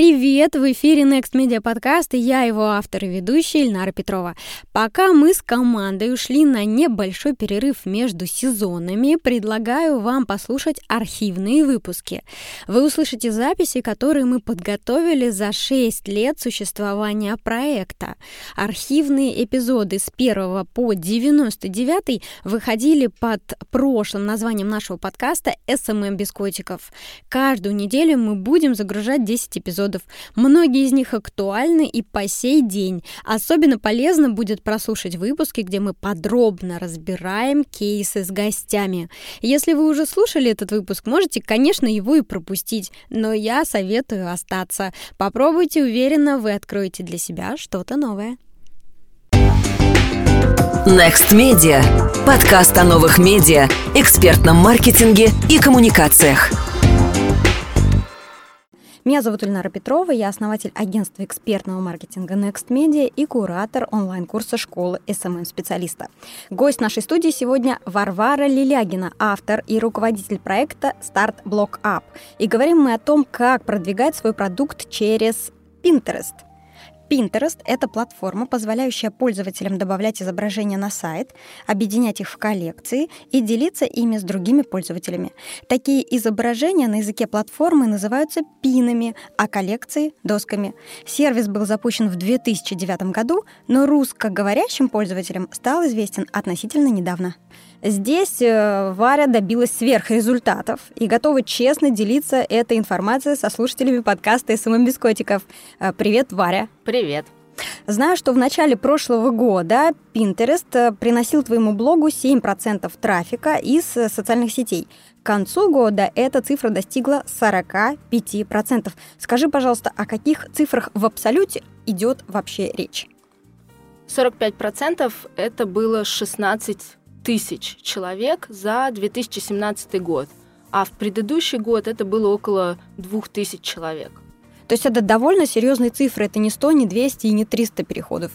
Привет! В эфире Next Media Podcast и я его автор и ведущая Ильнара Петрова. Пока мы с командой ушли на небольшой перерыв между сезонами, предлагаю вам послушать архивные выпуски. Вы услышите записи, которые мы подготовили за 6 лет существования проекта. Архивные эпизоды с 1 по 99 выходили под прошлым названием нашего подкаста «SMM без котиков». Каждую неделю мы будем загружать 10 эпизодов эпизодов. Многие из них актуальны и по сей день. Особенно полезно будет прослушать выпуски, где мы подробно разбираем кейсы с гостями. Если вы уже слушали этот выпуск, можете, конечно, его и пропустить, но я советую остаться. Попробуйте, уверенно, вы откроете для себя что-то новое. Next Media. Подкаст о новых медиа, экспертном маркетинге и коммуникациях. Меня зовут Ильнара Петрова, я основатель агентства экспертного маркетинга Next Media и куратор онлайн-курса школы SMM-специалиста. Гость нашей студии сегодня Варвара Лилягина, автор и руководитель проекта Start Block Up. И говорим мы о том, как продвигать свой продукт через Pinterest – Pinterest — это платформа, позволяющая пользователям добавлять изображения на сайт, объединять их в коллекции и делиться ими с другими пользователями. Такие изображения на языке платформы называются пинами, а коллекции — досками. Сервис был запущен в 2009 году, но русскоговорящим пользователям стал известен относительно недавно. Здесь э, Варя добилась сверхрезультатов и готова честно делиться этой информацией со слушателями подкаста «SMM без котиков». Э, привет, Варя. Привет. Знаю, что в начале прошлого года Pinterest э, приносил твоему блогу 7% трафика из социальных сетей. К концу года эта цифра достигла 45%. Скажи, пожалуйста, о каких цифрах в абсолюте идет вообще речь? 45% это было 16 тысяч человек за 2017 год, а в предыдущий год это было около 2000 человек. То есть это довольно серьезные цифры, это не 100, не 200 и не 300 переходов?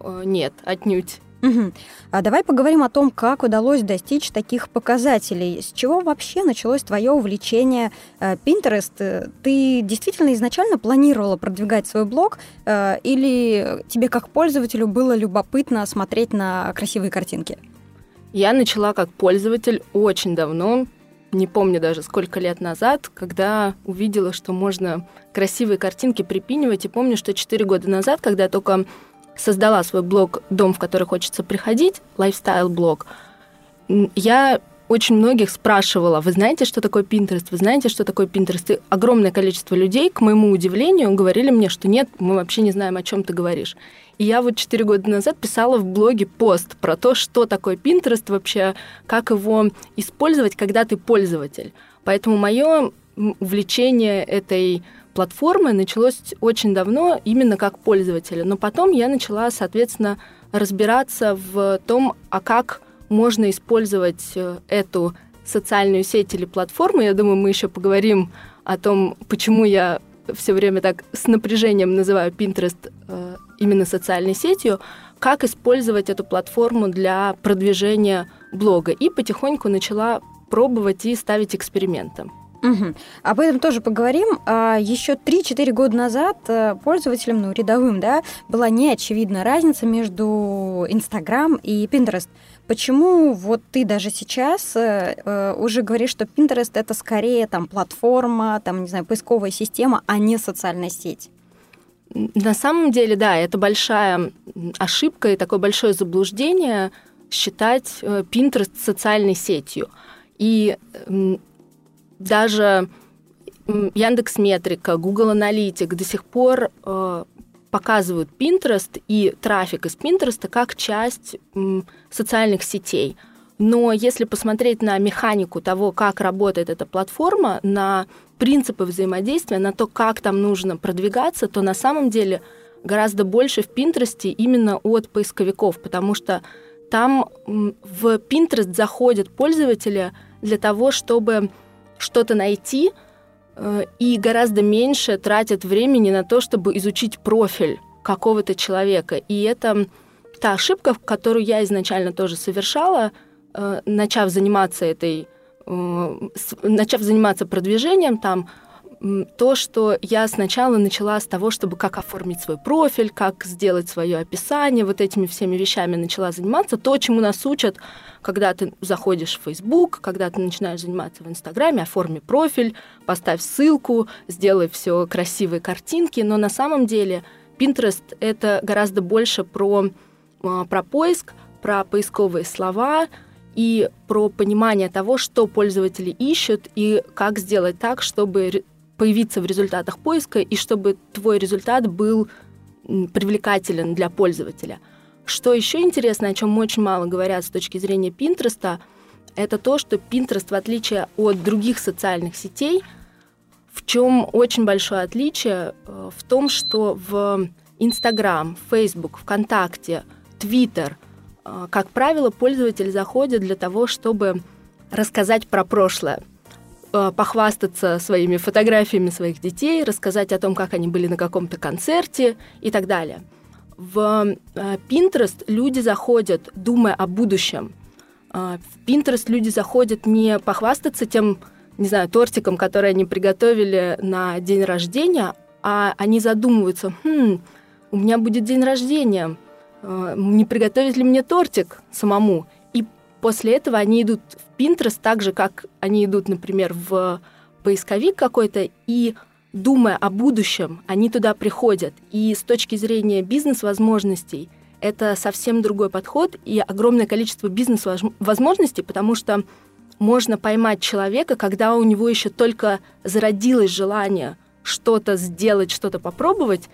Э, нет, отнюдь. Угу. А давай поговорим о том, как удалось достичь таких показателей. С чего вообще началось твое увлечение э, Pinterest? Ты действительно изначально планировала продвигать свой блог э, или тебе как пользователю было любопытно смотреть на красивые картинки? Я начала как пользователь очень давно, не помню даже сколько лет назад, когда увидела, что можно красивые картинки припинивать. И помню, что 4 года назад, когда я только создала свой блог «Дом, в который хочется приходить», лайфстайл-блог, я очень многих спрашивала, вы знаете, что такое Pinterest, вы знаете, что такое Pinterest? И огромное количество людей, к моему удивлению, говорили мне, что нет, мы вообще не знаем, о чем ты говоришь. И я вот 4 года назад писала в блоге пост про то, что такое Pinterest вообще, как его использовать, когда ты пользователь. Поэтому мое увлечение этой платформы началось очень давно именно как пользователя. Но потом я начала, соответственно, разбираться в том, а как можно использовать э, эту социальную сеть или платформу. Я думаю, мы еще поговорим о том, почему я все время так с напряжением называю Pinterest э, именно социальной сетью, как использовать эту платформу для продвижения блога. И потихоньку начала пробовать и ставить эксперименты. Угу. Об этом тоже поговорим. А, еще 3-4 года назад э, пользователям, ну, рядовым, да, была неочевидна разница между Instagram и Pinterest. Почему вот ты даже сейчас э, э, уже говоришь, что Pinterest это скорее там платформа, там, не знаю, поисковая система, а не социальная сеть? На самом деле, да, это большая ошибка и такое большое заблуждение считать э, Pinterest социальной сетью. И даже Яндекс Метрика, Google Аналитик до сих пор э, показывают Pinterest и трафик из Pinterest как часть социальных сетей. Но если посмотреть на механику того, как работает эта платформа, на принципы взаимодействия, на то, как там нужно продвигаться, то на самом деле гораздо больше в Pinterest именно от поисковиков, потому что там в Pinterest заходят пользователи для того, чтобы что-то найти, э, и гораздо меньше тратят времени на то, чтобы изучить профиль какого-то человека. И это та ошибка, которую я изначально тоже совершала, начав заниматься этой, э, начав заниматься продвижением там, то, что я сначала начала с того, чтобы как оформить свой профиль, как сделать свое описание, вот этими всеми вещами начала заниматься, то, чему нас учат, когда ты заходишь в Facebook, когда ты начинаешь заниматься в Инстаграме, оформи профиль, поставь ссылку, сделай все красивые картинки, но на самом деле Pinterest — это гораздо больше про, а, про поиск, про поисковые слова, и про понимание того, что пользователи ищут и как сделать так, чтобы появиться в результатах поиска и чтобы твой результат был привлекателен для пользователя. Что еще интересно, о чем очень мало говорят с точки зрения Пинтреста, это то, что Pinterest, в отличие от других социальных сетей, в чем очень большое отличие, э, в том, что в Instagram, Facebook, ВКонтакте, Twitter, как правило, пользователь заходит для того, чтобы рассказать про прошлое. Э, похвастаться своими фотографиями своих детей, рассказать о том, как они были на каком-то концерте и так далее. В э, Pinterest люди заходят, думая о будущем. Э, в Pinterest люди заходят не похвастаться тем, не знаю, тортиком, который они приготовили на день рождения, а они задумываются, хм, у меня будет день рождения, не приготовить ли мне тортик самому? После этого они идут в Pinterest так же, как они идут, например, в поисковик какой-то, и думая о будущем, они туда приходят. И с точки зрения бизнес-возможностей это совсем другой подход и огромное количество бизнес-возможностей, потому что можно поймать человека, когда у него еще только зародилось желание что-то сделать, что-то попробовать,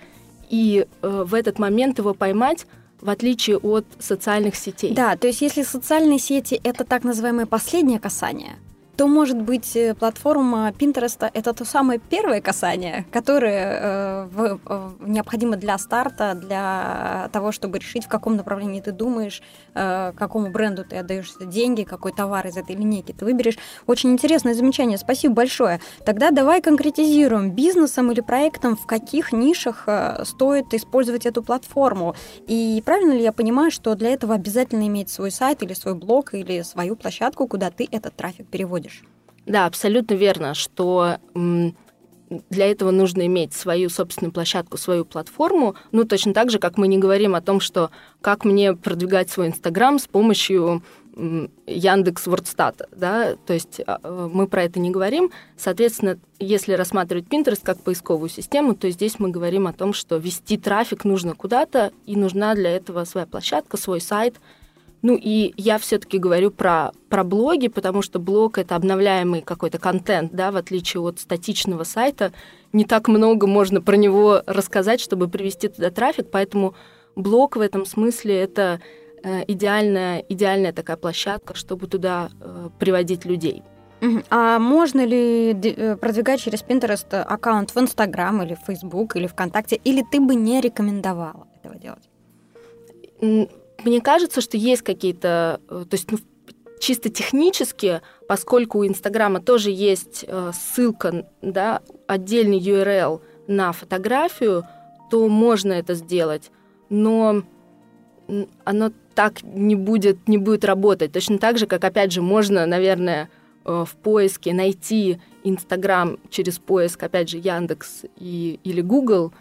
и э, в этот момент его поймать в отличие от социальных сетей. Да, то есть если социальные сети это так называемое последнее касание, то, может быть, э, платформа Pinterest — это то самое первое касание, которое э, в, э, необходимо для старта, для того, чтобы решить, в каком направлении ты думаешь, э, какому бренду ты отдаешь деньги, какой товар из этой линейки ты выберешь. Очень интересное замечание, спасибо большое. Тогда давай конкретизируем бизнесом или проектом, в каких нишах э, стоит использовать эту платформу. И правильно ли я понимаю, что для этого обязательно иметь свой сайт или свой блог или свою площадку, куда ты этот трафик переводишь? Проводишь. Да, абсолютно верно, что для этого нужно иметь свою собственную площадку, свою платформу. Ну, точно так же, как мы не говорим о том, что как мне продвигать свой Инстаграм с помощью Яндекс Вордстата, да, то есть а, мы про это не говорим. Соответственно, если рассматривать Pinterest как поисковую систему, то здесь мы говорим о том, что вести трафик нужно куда-то, и нужна для этого своя площадка, свой сайт – ну и я все-таки говорю про, про блоги, потому что блог это обновляемый какой-то контент, да, в отличие от статичного сайта. Не так много можно про него рассказать, чтобы привести туда трафик, поэтому блог в этом смысле это э, идеальная, идеальная такая площадка, чтобы туда э, приводить людей. А можно ли э, продвигать через Pinterest аккаунт в Instagram или в Facebook или ВКонтакте, или ты бы не рекомендовала этого делать? Мне кажется, что есть какие-то, э, то есть ну, чисто технически, поскольку у Инстаграма тоже есть э, ссылка, да, отдельный URL на фотографию, то можно это сделать, но оно так не будет, не будет работать. Точно так же, как, опять же, можно, наверное, э, в поиске найти Инстаграм через поиск, опять же, Яндекс и, или Google,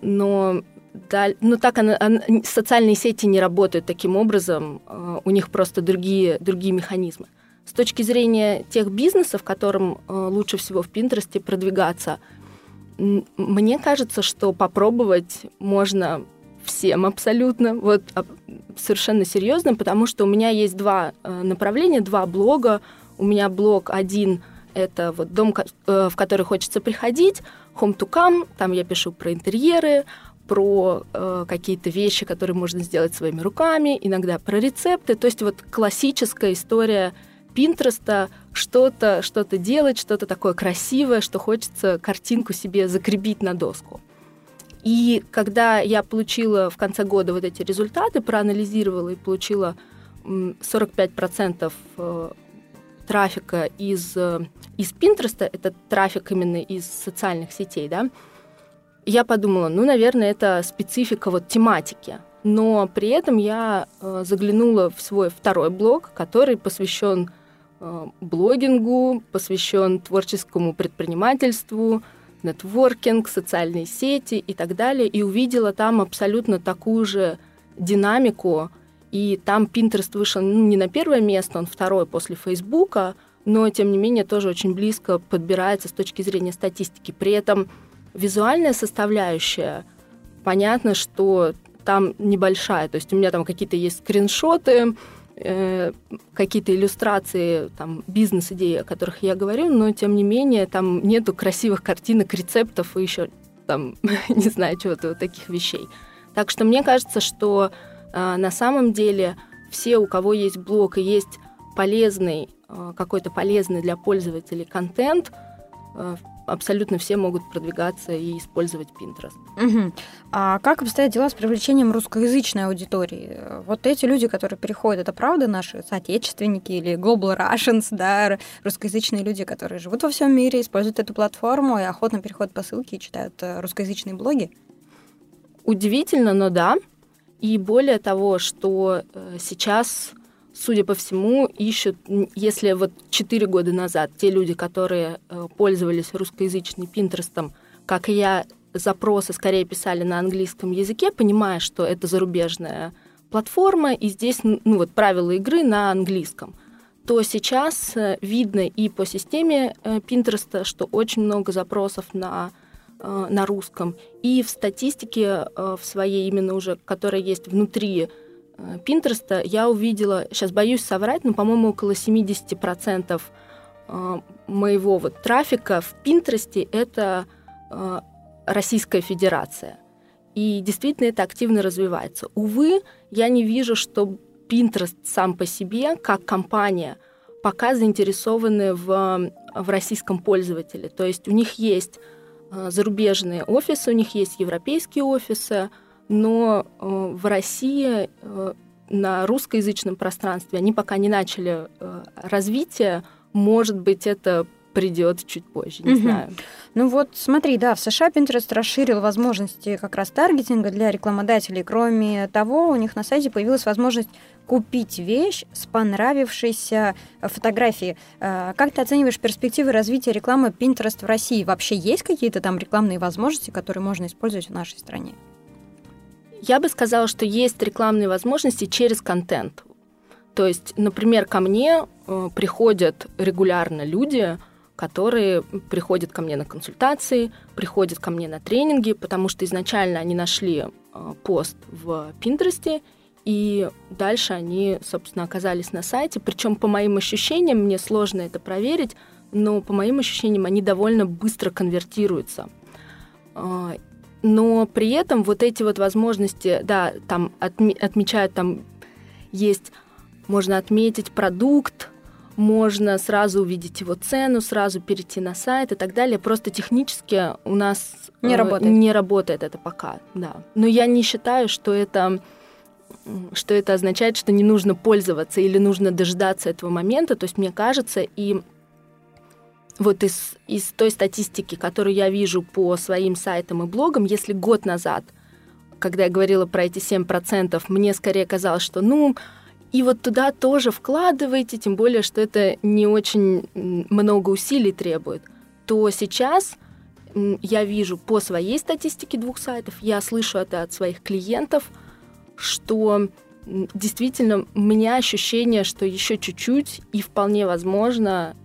но да, ну так она, она, социальные сети не работают таким образом, э, у них просто другие, другие механизмы. С точки зрения тех бизнесов, которым э, лучше всего в Пинтересте продвигаться, мне кажется, что попробовать можно всем абсолютно, вот совершенно серьезно, потому что у меня есть два э, направления, два блога. У меня блог один — это вот дом, в который хочется приходить, Home to Come, там я пишу про интерьеры, про э, какие-то вещи, которые можно сделать своими руками, иногда про рецепты. То есть вот классическая история Пинтреста, что-то что делать, что-то такое красивое, что хочется картинку себе закрепить на доску. И когда я получила в конце года вот эти результаты, проанализировала и получила 45% э, трафика из, э, из Пинтреста, это трафик именно из социальных сетей, да, я подумала, ну, наверное, это специфика вот тематики. Но при этом я э, заглянула в свой второй блог, который посвящен э, блогингу, посвящен творческому предпринимательству, нетворкинг, социальные сети и так далее, и увидела там абсолютно такую же динамику, и там Pinterest вышел ну, не на первое место, он второй после Фейсбука, но, тем не менее, тоже очень близко подбирается с точки зрения статистики. При этом визуальная составляющая, понятно, что там небольшая. То есть у меня там какие-то есть скриншоты, э, какие-то иллюстрации, там, бизнес-идеи, о которых я говорю, но, тем не менее, там нету красивых картинок, рецептов и еще там, не знаю, чего-то вот таких вещей. Так что мне кажется, что э, на самом деле все, у кого есть блог и есть полезный, э, какой-то полезный для пользователей контент, э, абсолютно все могут продвигаться и использовать Pinterest. Угу. А как обстоят дела с привлечением русскоязычной аудитории? Вот эти люди, которые переходят, это правда наши соотечественники или global Russians, да, русскоязычные люди, которые живут во всем мире, используют эту платформу и охотно переходят по ссылке и читают э, русскоязычные блоги? Удивительно, но да. И более того, что э, сейчас судя по всему, ищут, если вот 4 года назад те люди, которые э, пользовались русскоязычным Пинтерестом, как и я, запросы скорее писали на английском языке, понимая, что это зарубежная платформа, и здесь ну, вот правила игры на английском, то сейчас э, видно и по системе Пинтереста, что очень много запросов на на русском, и в статистике в своей именно уже, которая есть внутри Пинтерста я увидела, сейчас боюсь соврать, но, по-моему, около 70% э, моего вот трафика в Пинтересте это э, Российская Федерация. И действительно это активно развивается. Увы, я не вижу, что Pinterest сам по себе, как компания, пока заинтересованы в, в российском пользователе. То есть у них есть э, зарубежные офисы, у них есть европейские офисы, но э, в России э, на русскоязычном пространстве они пока не начали э, развитие. Может быть, это придет чуть позже, не угу. знаю. Ну вот смотри, да, в США Pinterest расширил возможности как раз таргетинга для рекламодателей. Кроме того, у них на сайте появилась возможность купить вещь с понравившейся фотографией. Как ты оцениваешь перспективы развития рекламы Pinterest в России? Вообще есть какие-то там рекламные возможности, которые можно использовать в нашей стране? Я бы сказала, что есть рекламные возможности через контент. То есть, например, ко мне э, приходят регулярно люди, которые приходят ко мне на консультации, приходят ко мне на тренинги, потому что изначально они нашли э, пост в Пинтересте, и дальше они, собственно, оказались на сайте. Причем, по моим ощущениям, мне сложно это проверить, но по моим ощущениям они довольно быстро конвертируются. Но при этом вот эти вот возможности, да, там отме- отмечают, там есть, можно отметить продукт, можно сразу увидеть его цену, сразу перейти на сайт и так далее. Просто технически у нас не, э, работает. не работает это пока, да. Но я не считаю, что это что это означает, что не нужно пользоваться или нужно дождаться этого момента. То есть мне кажется, и вот из, из той статистики, которую я вижу по своим сайтам и блогам, если год назад, когда я говорила про эти 7%, мне скорее казалось, что ну, и вот туда тоже вкладывайте, тем более, что это не очень много усилий требует, то сейчас я вижу по своей статистике двух сайтов, я слышу это от своих клиентов, что действительно у меня ощущение, что еще чуть-чуть и вполне возможно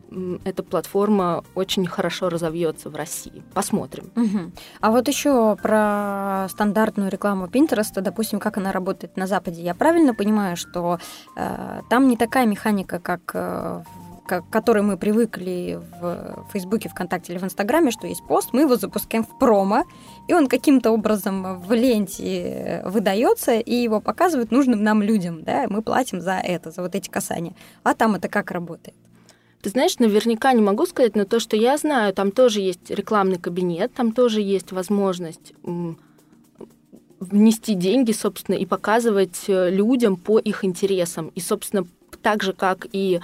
эта платформа очень хорошо разовьется в России. Посмотрим. Угу. А вот еще про стандартную рекламу Pinterest, допустим, как она работает на Западе. Я правильно понимаю, что э, там не такая механика, как э, к которой мы привыкли в Фейсбуке, ВКонтакте или в Инстаграме, что есть пост, мы его запускаем в промо, и он каким-то образом в ленте выдается, и его показывают нужным нам людям, да, мы платим за это, за вот эти касания. А там это как работает? Ты знаешь, наверняка не могу сказать, но то, что я знаю, там тоже есть рекламный кабинет, там тоже есть возможность внести деньги, собственно, и показывать э, людям по их интересам. И, собственно, так же, как и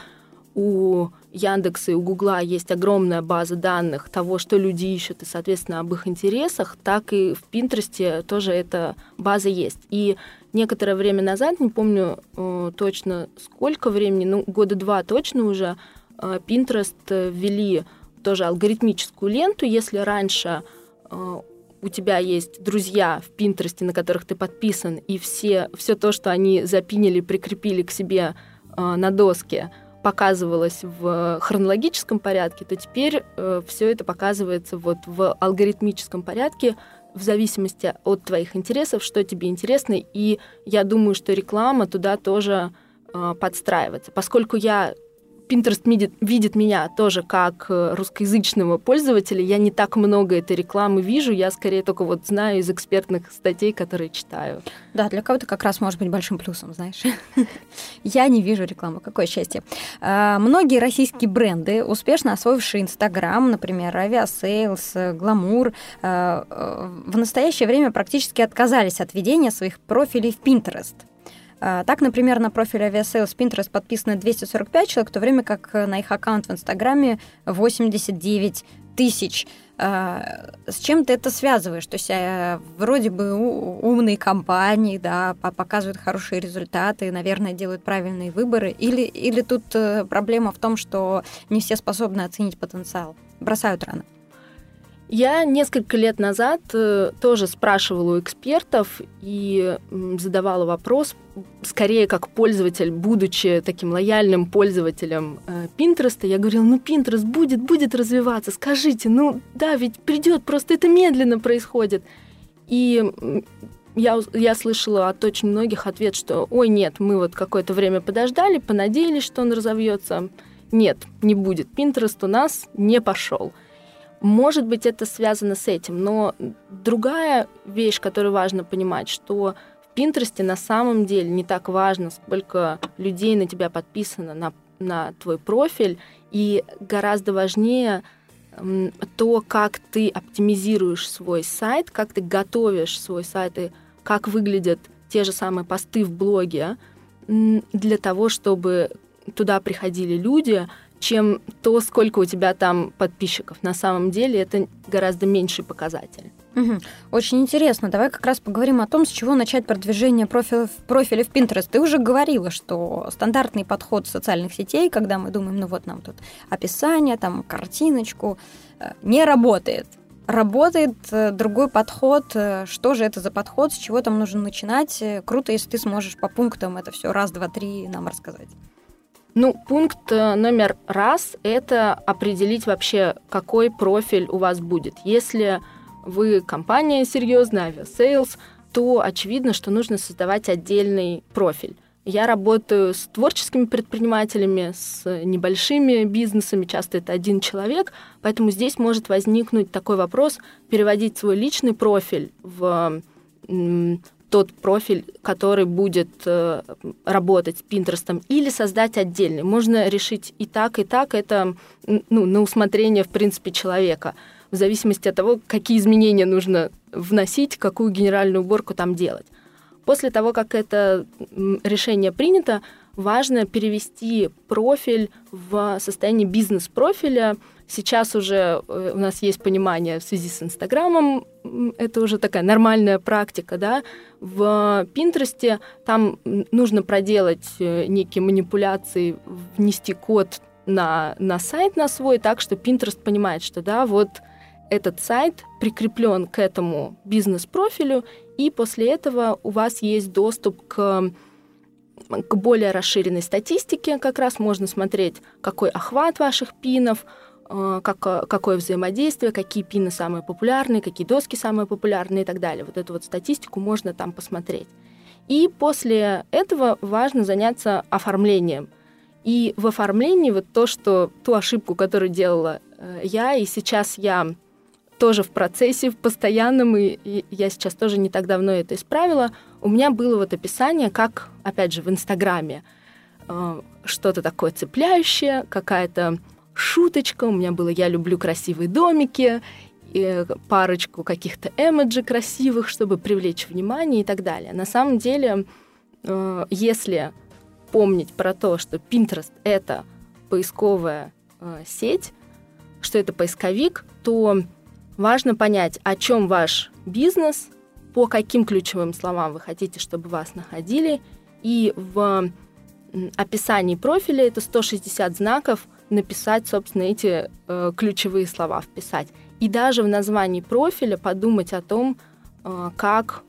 у Яндекса и у Гугла есть огромная база данных того, что люди ищут, и, соответственно, об их интересах, так и в Пинтересте тоже эта база есть. И некоторое время назад, не помню э, точно сколько времени, ну, года два точно уже, Pinterest ввели тоже алгоритмическую ленту. Если раньше у тебя есть друзья в Пинтересте, на которых ты подписан, и все, все то, что они запинили, прикрепили к себе на доске, показывалось в хронологическом порядке, то теперь э, все это показывается вот в алгоритмическом порядке в зависимости от твоих интересов, что тебе интересно. И я думаю, что реклама туда тоже э, подстраивается. Поскольку я Pinterest видит, видит меня тоже как э, русскоязычного пользователя. Я не так много этой рекламы вижу, я скорее только вот знаю из экспертных статей, которые читаю. Да, для кого-то как раз может быть большим плюсом, знаешь. Я не вижу рекламы, какое счастье. А, многие российские бренды, успешно освоившие Инстаграм, например, Aviasales, Glamour, а, э, в настоящее время практически отказались от ведения своих профилей в Pinterest. А, так, например, на профиле Aviasales Pinterest подписано 245 человек, в то время как на их аккаунт в Инстаграме 89 тысяч. А, с чем ты это связываешь? То есть а, вроде бы умные компании, да, показывают хорошие результаты, наверное, делают правильные выборы, или, или тут э, проблема в том, что не все способны оценить потенциал, бросают рано? Я несколько лет назад э, тоже спрашивала у экспертов и задавала вопрос, скорее как пользователь, будучи таким лояльным пользователем э, Pinterest, я говорила, ну Pinterest будет, будет развиваться, скажите, ну да, ведь придет, просто это медленно происходит. И я, я слышала от очень многих ответ, что ой, нет, мы вот какое-то время подождали, понадеялись, что он разовьется. Нет, не будет. Pinterest у нас не пошел. Может быть, это связано с этим, но другая вещь, которую важно понимать, что в Пинтересте на самом деле не так важно, сколько людей на тебя подписано на, на твой профиль, и гораздо важнее то, как ты оптимизируешь свой сайт, как ты готовишь свой сайт и как выглядят те же самые посты в блоге для того, чтобы туда приходили люди, чем то, сколько у тебя там подписчиков. На самом деле это гораздо меньший показатель. Угу. Очень интересно. Давай как раз поговорим о том, с чего начать продвижение профиля, профиля в Pinterest. Ты уже говорила, что стандартный подход социальных сетей, когда мы думаем, ну вот нам тут описание, там картиночку, э, не работает. Работает э, другой подход. Э, что же это за подход, с чего там нужно начинать? Круто, если ты сможешь по пунктам это все раз, два, три нам рассказать. Ну, пункт э, номер раз – это определить вообще, какой профиль у вас будет. Если вы компания серьезная, Aviasales, то очевидно, что нужно создавать отдельный профиль. Я работаю с творческими предпринимателями, с небольшими бизнесами, часто это один человек, поэтому здесь может возникнуть такой вопрос, переводить свой личный профиль в тот профиль, который будет э, работать с Pinterest, или создать отдельный. Можно решить и так, и так. Это ну, на усмотрение, в принципе, человека. В зависимости от того, какие изменения нужно вносить, какую генеральную уборку там делать. После того, как это решение принято, важно перевести профиль в состояние бизнес-профиля. Сейчас уже э, у нас есть понимание в связи с Инстаграмом, это уже такая нормальная практика, да. В Пинтересте там нужно проделать э, некие манипуляции, внести код на, на сайт на свой, так что Pinterest понимает, что да, вот этот сайт прикреплен к этому бизнес-профилю, и после этого у вас есть доступ к к более расширенной статистике как раз можно смотреть, какой охват ваших пинов, э, как, какое взаимодействие, какие пины самые популярные, какие доски самые популярные и так далее. Вот эту вот статистику можно там посмотреть. И после этого важно заняться оформлением. И в оформлении вот то, что ту ошибку, которую делала э, я, и сейчас я тоже в процессе, в постоянном, и я сейчас тоже не так давно это исправила, у меня было вот описание, как, опять же, в Инстаграме, э, что-то такое цепляющее, какая-то шуточка, у меня было «я люблю красивые домики», и парочку каких-то эмоджи красивых, чтобы привлечь внимание и так далее. На самом деле, э, если помнить про то, что Pinterest — это поисковая э, сеть, что это поисковик, то Важно понять, о чем ваш бизнес, по каким ключевым словам вы хотите, чтобы вас находили. И в описании профиля это 160 знаков, написать, собственно, эти э, ключевые слова, вписать. И даже в названии профиля подумать о том, э, как,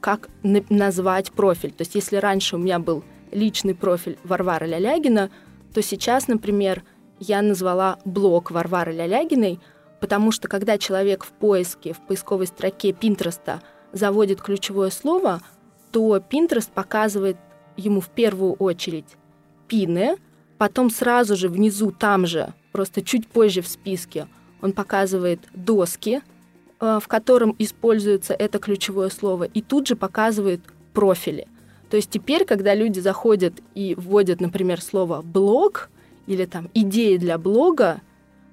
как назвать профиль. То есть если раньше у меня был личный профиль Варвара Лялягина, то сейчас, например, я назвала блог Варвары Лялягиной, потому что когда человек в поиске, в поисковой строке Пинтреста заводит ключевое слово, то Pinterest показывает ему в первую очередь пины, потом сразу же внизу там же, просто чуть позже в списке, он показывает доски, э, в котором используется это ключевое слово, и тут же показывает профили. То есть теперь, когда люди заходят и вводят, например, слово «блог» или там «идеи для блога»,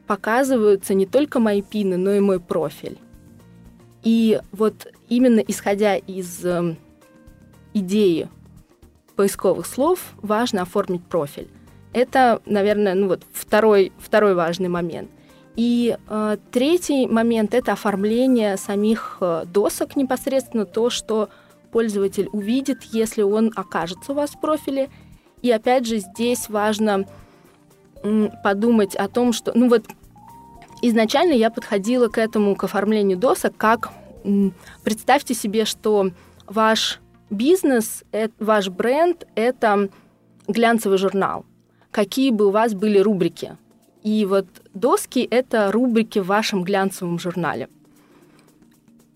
показываются не только мои пины, но и мой профиль. И вот именно исходя из эм, идеи поисковых слов, важно оформить профиль. Это, наверное, ну вот второй, второй важный момент. И э, третий момент — это оформление самих э, досок непосредственно, то, что пользователь увидит, если он окажется у вас в профиле. И опять же, здесь важно подумать о том, что, ну вот, изначально я подходила к этому, к оформлению досок, как представьте себе, что ваш бизнес, это, ваш бренд — это глянцевый журнал. Какие бы у вас были рубрики? И вот доски — это рубрики в вашем глянцевом журнале.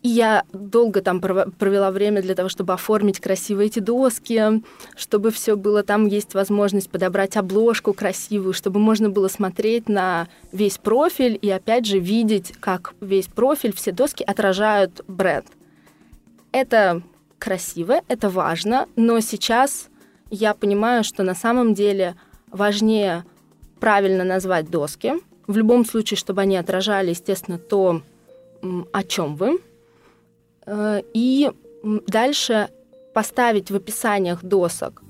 И я долго там провела время для того, чтобы оформить красиво эти доски, чтобы все было там, есть возможность подобрать обложку красивую, чтобы можно было смотреть на весь профиль и опять же видеть, как весь профиль, все доски отражают бренд. Это красиво, это важно, но сейчас я понимаю, что на самом деле важнее правильно назвать доски. В любом случае, чтобы они отражали, естественно, то, о чем вы, и дальше поставить в описаниях досок,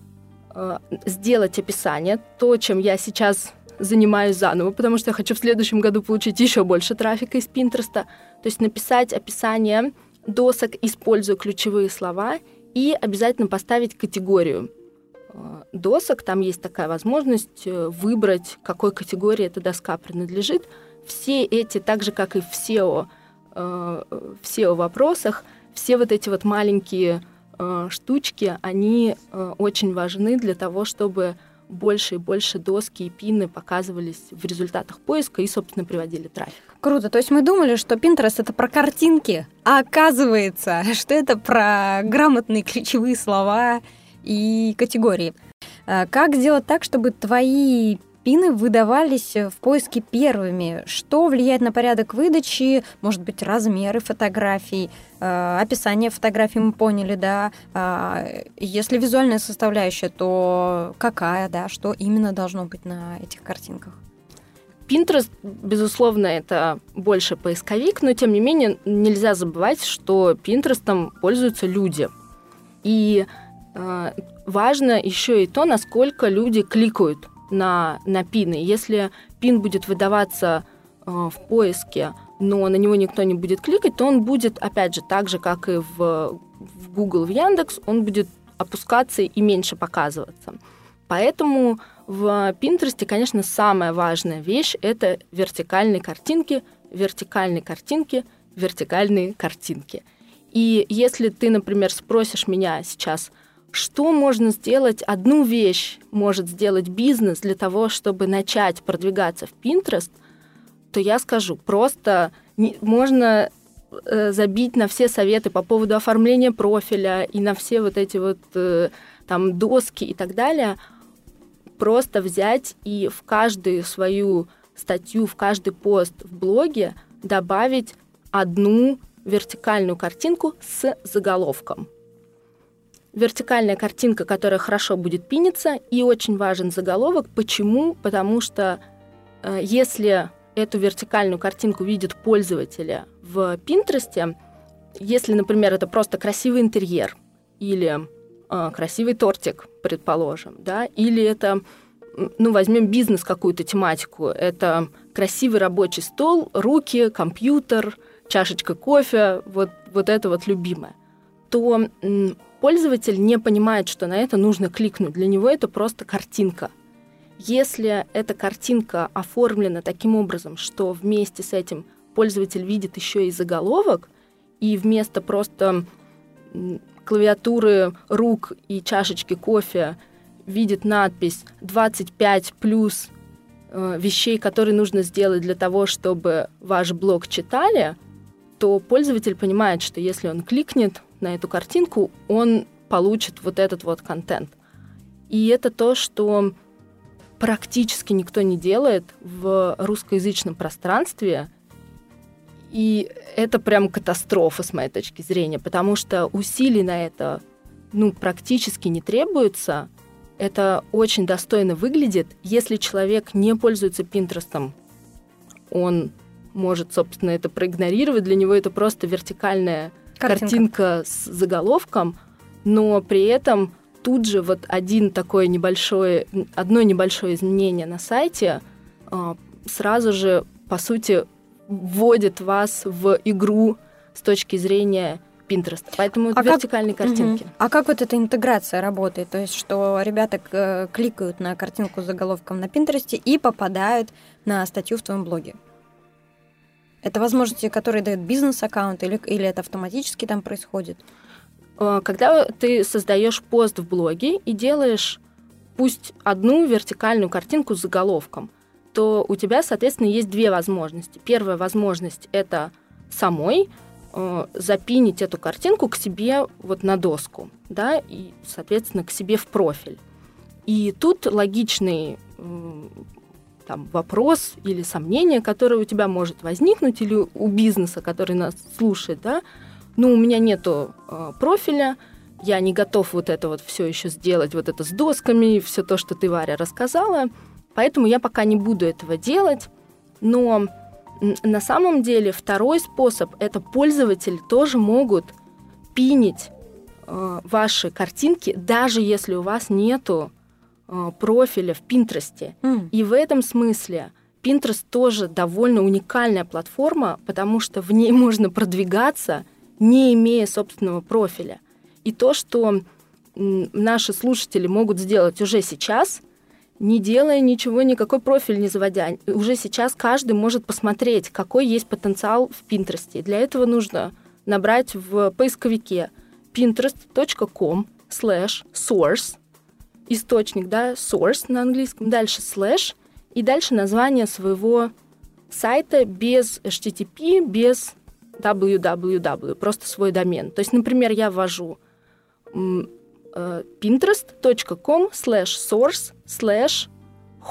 э, сделать описание, то, чем я сейчас занимаюсь заново, потому что я хочу в следующем году получить еще больше трафика из Пинтерста. То есть написать описание досок, используя ключевые слова, и обязательно поставить категорию э, досок. Там есть такая возможность выбрать, какой категории эта доска принадлежит. Все эти, так же как и в SEO, Э, в SEO-вопросах все вот эти вот маленькие э, штучки, они э, очень важны для того, чтобы больше и больше доски и пины показывались в результатах поиска и, собственно, приводили трафик. Круто. То есть мы думали, что Pinterest это про картинки, а оказывается, что это про грамотные ключевые слова и категории. Как сделать так, чтобы твои пины выдавались в поиске первыми. Что влияет на порядок выдачи? Может быть, размеры фотографий, э, описание фотографий мы поняли, да. Э, если визуальная составляющая, то какая, да, что именно должно быть на этих картинках? Pinterest, безусловно, это больше поисковик, но тем не менее нельзя забывать, что Pinterest пользуются люди. И э, важно еще и то, насколько люди кликают на, на пины. Если пин будет выдаваться э, в поиске, но на него никто не будет кликать, то он будет, опять же, так же, как и в, в Google, в Яндекс, он будет опускаться и меньше показываться. Поэтому в Pinterest, конечно, самая важная вещь — это вертикальные картинки, вертикальные картинки, вертикальные картинки. И если ты, например, спросишь меня сейчас — что можно сделать, одну вещь может сделать бизнес для того, чтобы начать продвигаться в Pinterest, то я скажу, просто не, можно э, забить на все советы по поводу оформления профиля и на все вот эти вот э, там доски и так далее, просто взять и в каждую свою статью, в каждый пост в блоге добавить одну вертикальную картинку с заголовком вертикальная картинка, которая хорошо будет пиниться, и очень важен заголовок. Почему? Потому что э, если эту вертикальную картинку видят пользователи в Пинтересте, если, например, это просто красивый интерьер или э, красивый тортик, предположим, да, или это, ну, возьмем бизнес какую-то тематику, это красивый рабочий стол, руки, компьютер, чашечка кофе, вот, вот это вот любимое, то пользователь не понимает, что на это нужно кликнуть. Для него это просто картинка. Если эта картинка оформлена таким образом, что вместе с этим пользователь видит еще и заголовок, и вместо просто клавиатуры рук и чашечки кофе видит надпись 25 плюс э, вещей, которые нужно сделать для того, чтобы ваш блог читали, то пользователь понимает, что если он кликнет на эту картинку, он получит вот этот вот контент. И это то, что практически никто не делает в русскоязычном пространстве. И это прям катастрофа с моей точки зрения, потому что усилий на это ну, практически не требуется. Это очень достойно выглядит. Если человек не пользуется Пинтерестом, он может, собственно, это проигнорировать. Для него это просто вертикальная картинка, картинка с заголовком, но при этом тут же вот один такое небольшое, одно небольшое изменение на сайте а, сразу же, по сути, вводит вас в игру с точки зрения Pinterest. Поэтому а вертикальные как, картинки. Угу. А как вот эта интеграция работает? То есть, что ребята э, кликают на картинку с заголовком на Pinterest и попадают на статью в твоем блоге? Это возможности, которые дает бизнес-аккаунт, или, или это автоматически там происходит? Э, когда ты создаешь пост в блоге и делаешь пусть одну вертикальную картинку с заголовком, то у тебя, соответственно, есть две возможности. Первая возможность это самой э, запинить эту картинку к себе вот на доску, да, и, соответственно, к себе в профиль. И тут логичный э, там, вопрос или сомнение, которое у тебя может возникнуть, или у бизнеса, который нас слушает, да, ну, у меня нету э, профиля, я не готов вот это вот все еще сделать, вот это с досками, все то, что ты, Варя, рассказала, поэтому я пока не буду этого делать, но на самом деле второй способ – это пользователи тоже могут пинить э, ваши картинки, даже если у вас нету профиля в Пинтересте. Mm. И в этом смысле Pinterest тоже довольно уникальная платформа, потому что в ней можно продвигаться, не имея собственного профиля. И то, что наши слушатели могут сделать уже сейчас, не делая ничего, никакой профиль не заводя, уже сейчас каждый может посмотреть, какой есть потенциал в Pinterest. Для этого нужно набрать в поисковике pinterest.com slash source источник, да, source на английском, дальше slash, и дальше название своего сайта без HTTP, без www, просто свой домен. То есть, например, я ввожу э, pinterest.com slash source slash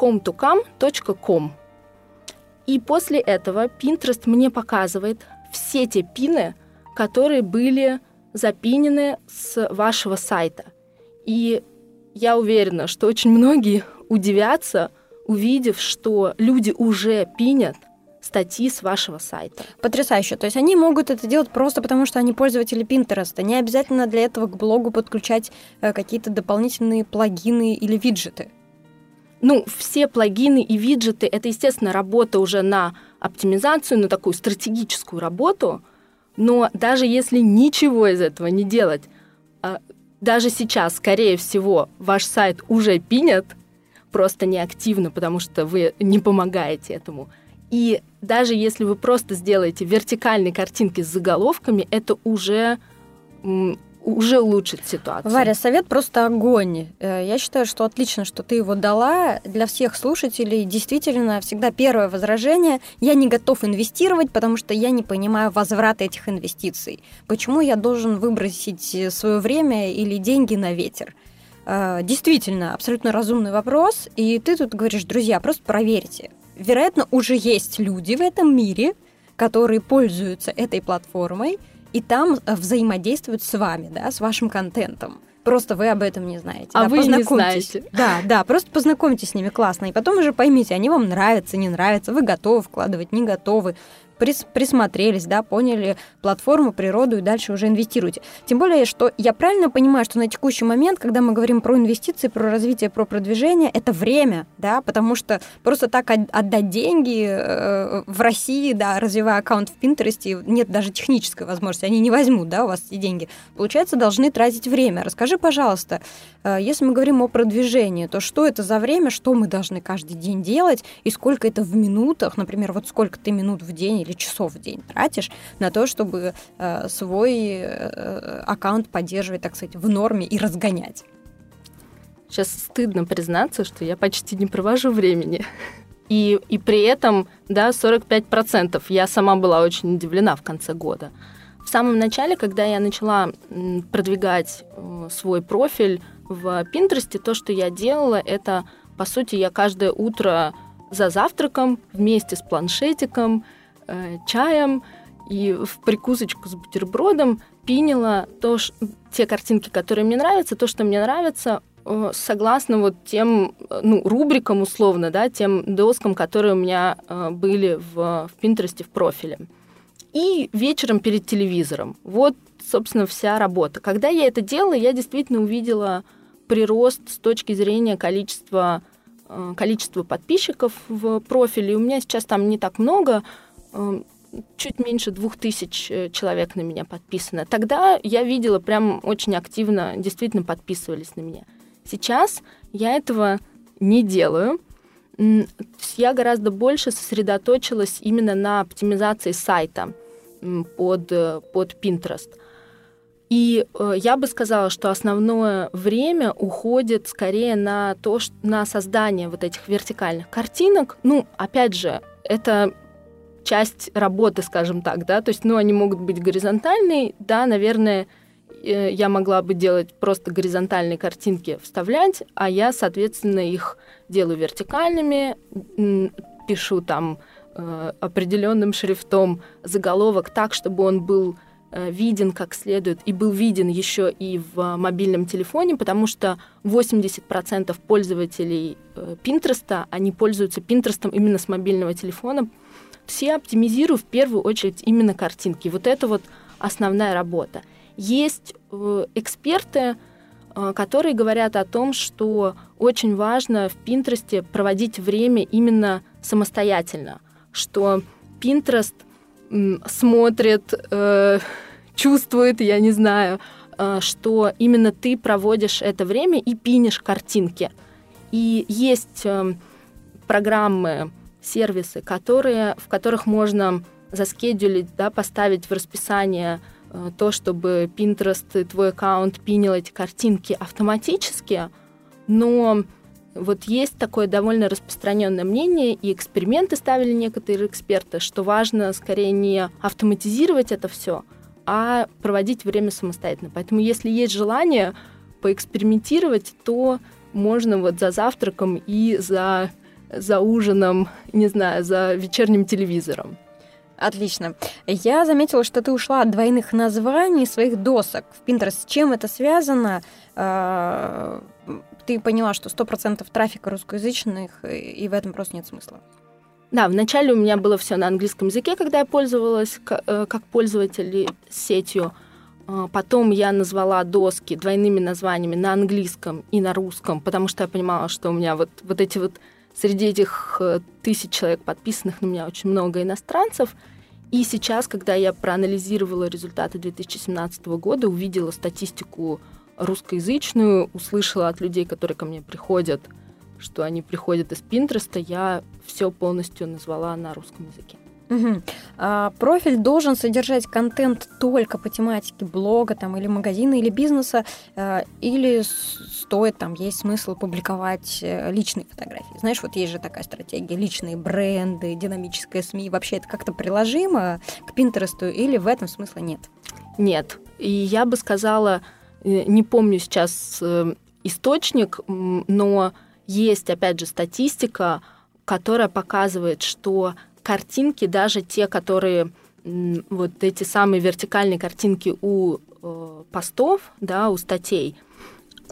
home2come.com. И после этого Pinterest мне показывает все те пины, которые были запинены с вашего сайта. И я уверена, что очень многие удивятся, увидев, что люди уже пинят статьи с вашего сайта. Потрясающе. То есть они могут это делать просто потому, что они пользователи Pinterest. Не обязательно для этого к блогу подключать э, какие-то дополнительные плагины или виджеты. Ну, все плагины и виджеты — это, естественно, работа уже на оптимизацию, на такую стратегическую работу. Но даже если ничего из этого не делать, а, даже сейчас, скорее всего, ваш сайт уже пинят, просто неактивно, потому что вы не помогаете этому. И даже если вы просто сделаете вертикальные картинки с заголовками, это уже уже улучшит ситуацию. Варя, совет просто огонь. Э, я считаю, что отлично, что ты его дала. Для всех слушателей действительно всегда первое возражение – я не готов инвестировать, потому что я не понимаю возврата этих инвестиций. Почему я должен выбросить э, свое время или деньги на ветер? Э, действительно, абсолютно разумный вопрос. И ты тут говоришь, друзья, просто проверьте вероятно, уже есть люди в этом мире, которые пользуются этой платформой и там э, взаимодействуют с вами, да, с вашим контентом. Просто вы об этом не знаете. А да, вы не знаете. Да, да, просто познакомьтесь с ними классно, и потом уже поймите, они вам нравятся, не нравятся, вы готовы вкладывать, не готовы. Прис, присмотрелись, да, поняли платформу, природу и дальше уже инвестируете. Тем более, что я правильно понимаю, что на текущий момент, когда мы говорим про инвестиции, про развитие, про продвижение, это время, да, потому что просто так отдать деньги э, в России, да, развивая аккаунт в Пинтересте, нет даже технической возможности, они не возьмут, да, у вас эти деньги. Получается, должны тратить время. Расскажи, пожалуйста, если мы говорим о продвижении, то что это за время, что мы должны каждый день делать и сколько это в минутах, например, вот сколько ты минут в день или часов в день тратишь на то, чтобы э, свой э, аккаунт поддерживать, так сказать, в норме и разгонять? Сейчас стыдно признаться, что я почти не провожу времени. И, и при этом, да, 45%. Я сама была очень удивлена в конце года. Самом начале, когда я начала продвигать э, свой профиль в Пинтересте, то, что я делала, это, по сути, я каждое утро за завтраком вместе с планшетиком, э, чаем и в прикусочку с бутербродом пинила то, ш... те картинки, которые мне нравятся, то, что мне нравится, э, согласно вот тем, ну, рубрикам условно, да, тем доскам, которые у меня были в, в Пинтересте в профиле. И вечером перед телевизором. Вот, собственно, вся работа. Когда я это делала, я действительно увидела прирост с точки зрения количества, э, количества подписчиков в профиле. У меня сейчас там не так много, э, чуть меньше двух тысяч э, человек на меня подписано. Тогда я видела прям очень активно, действительно подписывались на меня. Сейчас я этого не делаю. Я гораздо больше сосредоточилась именно на оптимизации сайта под, под Pinterest. И э, я бы сказала, что основное время уходит скорее на то, что, на создание вот этих вертикальных картинок. Ну, опять же, это часть работы, скажем так, да, то есть, ну, они могут быть горизонтальные, да, наверное, э, я могла бы делать просто горизонтальные картинки, вставлять, а я, соответственно, их делаю вертикальными, пишу там э, определенным шрифтом заголовок так, чтобы он был Э, виден как следует и был виден еще и в мобильном телефоне, потому что 80% пользователей Пинтреста, они пользуются Пинтрестом именно с мобильного телефона. Все оптимизирую в первую очередь именно картинки. Вот это вот основная работа. Есть э, эксперты, э, которые говорят о том, что очень важно в Пинтресте проводить время именно самостоятельно, что Пинтрест — смотрит, э, чувствует, я не знаю, э, что именно ты проводишь это время и пинешь картинки. И есть э, программы, сервисы, которые, в которых можно заскедулить, да, поставить в расписание то, чтобы Pinterest, твой аккаунт пинил эти картинки автоматически, но вот есть такое довольно распространенное мнение, и эксперименты ставили некоторые эксперты, что важно скорее не автоматизировать это все, а проводить время самостоятельно. Поэтому если есть желание поэкспериментировать, то можно вот за завтраком и за, за ужином, не знаю, за вечерним телевизором. Отлично. Я заметила, что ты ушла от двойных названий своих досок в Pinterest. С чем это связано? Ты поняла, что 100% трафика русскоязычных, и в этом просто нет смысла. Да, вначале у меня было все на английском языке, когда я пользовалась э, как пользователь сетью. А, потом я назвала доски двойными названиями на английском и на русском, потому что я понимала, что у меня вот, вот эти вот среди этих э, тысяч человек подписанных на меня очень много иностранцев. И сейчас, когда я проанализировала результаты 2017 года, увидела статистику русскоязычную, услышала от людей, которые ко мне приходят, что они приходят из Пинтреста, я все полностью назвала на русском языке. Угу. А, профиль должен содержать контент только по тематике блога там, или магазина, или бизнеса, а, или стоит, там, есть смысл публиковать э, личные фотографии. Знаешь, вот есть же такая стратегия, личные бренды, динамическая СМИ. Вообще это как-то приложимо к Пинтересту или в этом смысла нет? Нет. И я бы сказала, не помню сейчас э, источник, но есть, опять же, статистика, которая показывает, что картинки, даже те, которые вот эти самые вертикальные картинки у э, постов, да, у статей,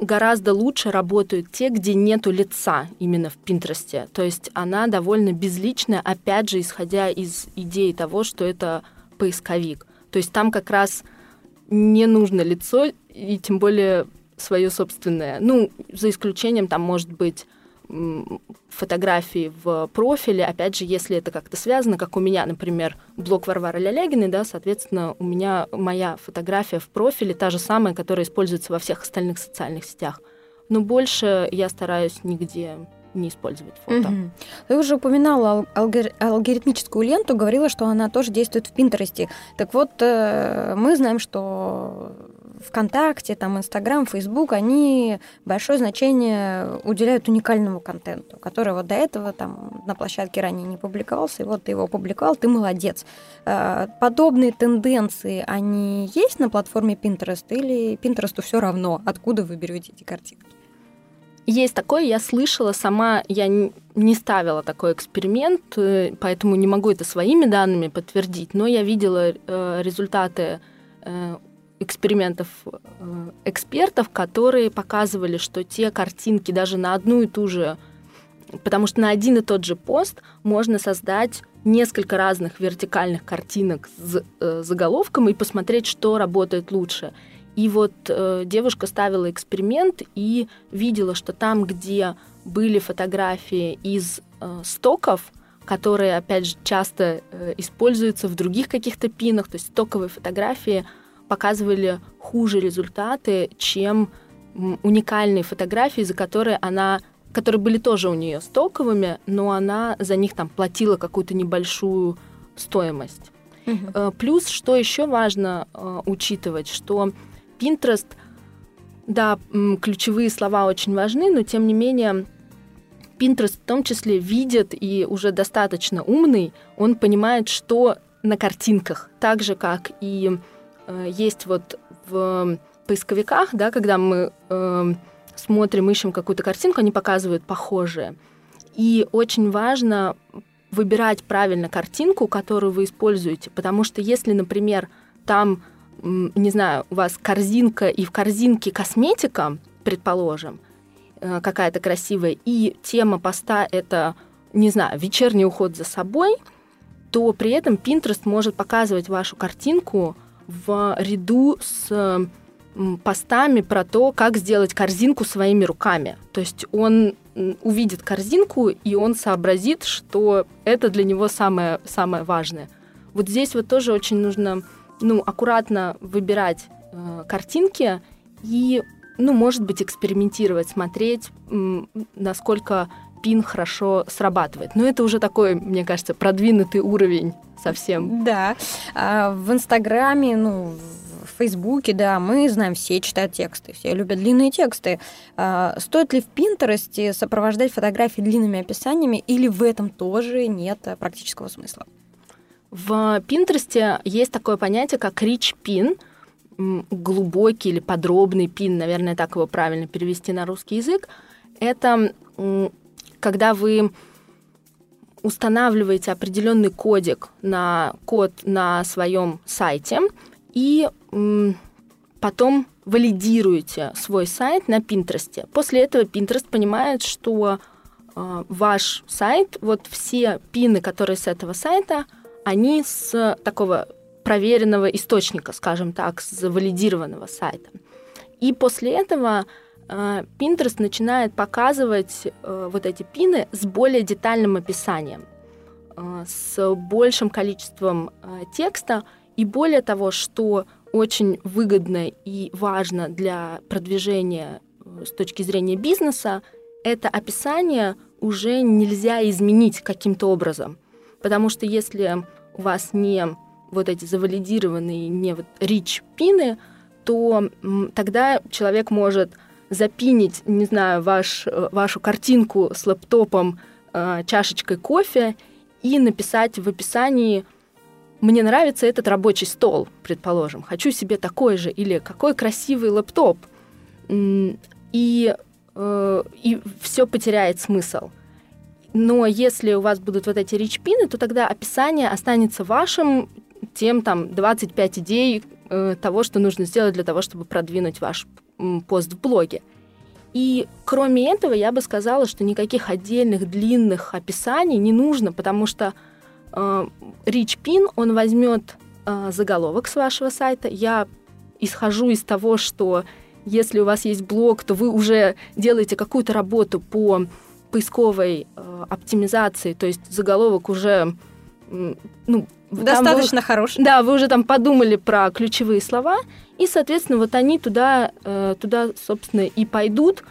гораздо лучше работают те, где нету лица именно в Пинтересте. То есть она довольно безличная, опять же, исходя из идеи того, что это поисковик. То есть там как раз не нужно лицо, и тем более свое собственное. Ну, за исключением там может быть фотографии в профиле, опять же, если это как-то связано, как у меня, например, блог Варвары Лялягиной, да, соответственно, у меня моя фотография в профиле та же самая, которая используется во всех остальных социальных сетях. Но больше я стараюсь нигде не использовать фото. Угу. Ты уже упоминала алгор- алгоритмическую ленту, говорила, что она тоже действует в Пинтересте. Так вот, э, мы знаем, что ВКонтакте, там, Инстаграм, Фейсбук, они большое значение уделяют уникальному контенту, который вот до этого там на площадке ранее не публиковался, и вот ты его опубликовал, ты молодец. Э, подобные тенденции, они есть на платформе Pinterest или Pinterest все равно, откуда вы берете эти картинки? Есть такое, я слышала сама, я не ставила такой эксперимент, э, поэтому не могу это своими данными подтвердить, но я видела э, результаты э, экспериментов экспертов, которые показывали, что те картинки даже на одну и ту же, потому что на один и тот же пост можно создать несколько разных вертикальных картинок с заголовком и посмотреть, что работает лучше. И вот э, девушка ставила эксперимент и видела, что там, где были фотографии из э, стоков, которые, опять же, часто э, используются в других каких-то пинах, то есть стоковые фотографии показывали хуже результаты, чем уникальные фотографии, за которые она которые были тоже у нее стоковыми, но она за них там платила какую-то небольшую стоимость. Угу. Плюс, что еще важно э, учитывать, что Pinterest, да, ключевые слова очень важны, но тем не менее Pinterest в том числе видит и уже достаточно умный, он понимает, что на картинках, так же как и есть вот в поисковиках, да, когда мы э, смотрим, ищем какую-то картинку, они показывают похожие. И очень важно выбирать правильно картинку, которую вы используете, потому что если, например, там не знаю, у вас корзинка и в корзинке косметика, предположим, э, какая-то красивая, и тема поста это, не знаю, вечерний уход за собой, то при этом Pinterest может показывать вашу картинку в ряду с постами про то, как сделать корзинку своими руками. То есть он увидит корзинку, и он сообразит, что это для него самое, самое важное. Вот здесь вот тоже очень нужно ну, аккуратно выбирать э, картинки и, ну, может быть, экспериментировать, смотреть, насколько пин хорошо срабатывает. Но это уже такой, мне кажется, продвинутый уровень совсем. Да. А в Инстаграме, ну, в Фейсбуке, да, мы знаем, все читают тексты, все любят длинные тексты. А стоит ли в Пинтересте сопровождать фотографии длинными описаниями, или в этом тоже нет практического смысла? В Пинтересте есть такое понятие, как rich pin, глубокий или подробный пин, наверное, так его правильно перевести на русский язык. Это когда вы устанавливаете определенный кодик на код на своем сайте и потом валидируете свой сайт на Пинтересте. После этого Pinterest понимает, что э, ваш сайт, вот все пины, которые с этого сайта, они с такого проверенного источника, скажем так, с валидированного сайта. И после этого Pinterest начинает показывать э, вот эти пины с более детальным описанием, э, с большим количеством текста. И более того, что очень выгодно и важно для продвижения с точки зрения бизнеса, это описание уже нельзя изменить каким-то образом. Потому что если у вас не вот эти завалидированные, не вот rich пины, то тогда человек может запинить, не знаю, ваш, э, вашу картинку с лэптопом, э, чашечкой кофе и написать в описании «Мне нравится этот рабочий стол», предположим, «Хочу себе такой же» или «Какой красивый лэптоп». И, э, и все потеряет смысл. Но если у вас будут вот эти ричпины, то тогда описание останется вашим, тем там 25 идей э, того, что нужно сделать для того, чтобы продвинуть ваш пост в блоге. И кроме этого, я бы сказала, что никаких отдельных длинных описаний не нужно, потому что э, Rich он возьмет э, заголовок с вашего сайта. Я исхожу из того, что если у вас есть блог, то вы уже делаете какую-то работу по поисковой э, оптимизации, то есть заголовок уже ну, достаточно вы, хороший. Да, вы уже там подумали про ключевые слова, и, соответственно, вот они туда, э, туда, собственно, и пойдут,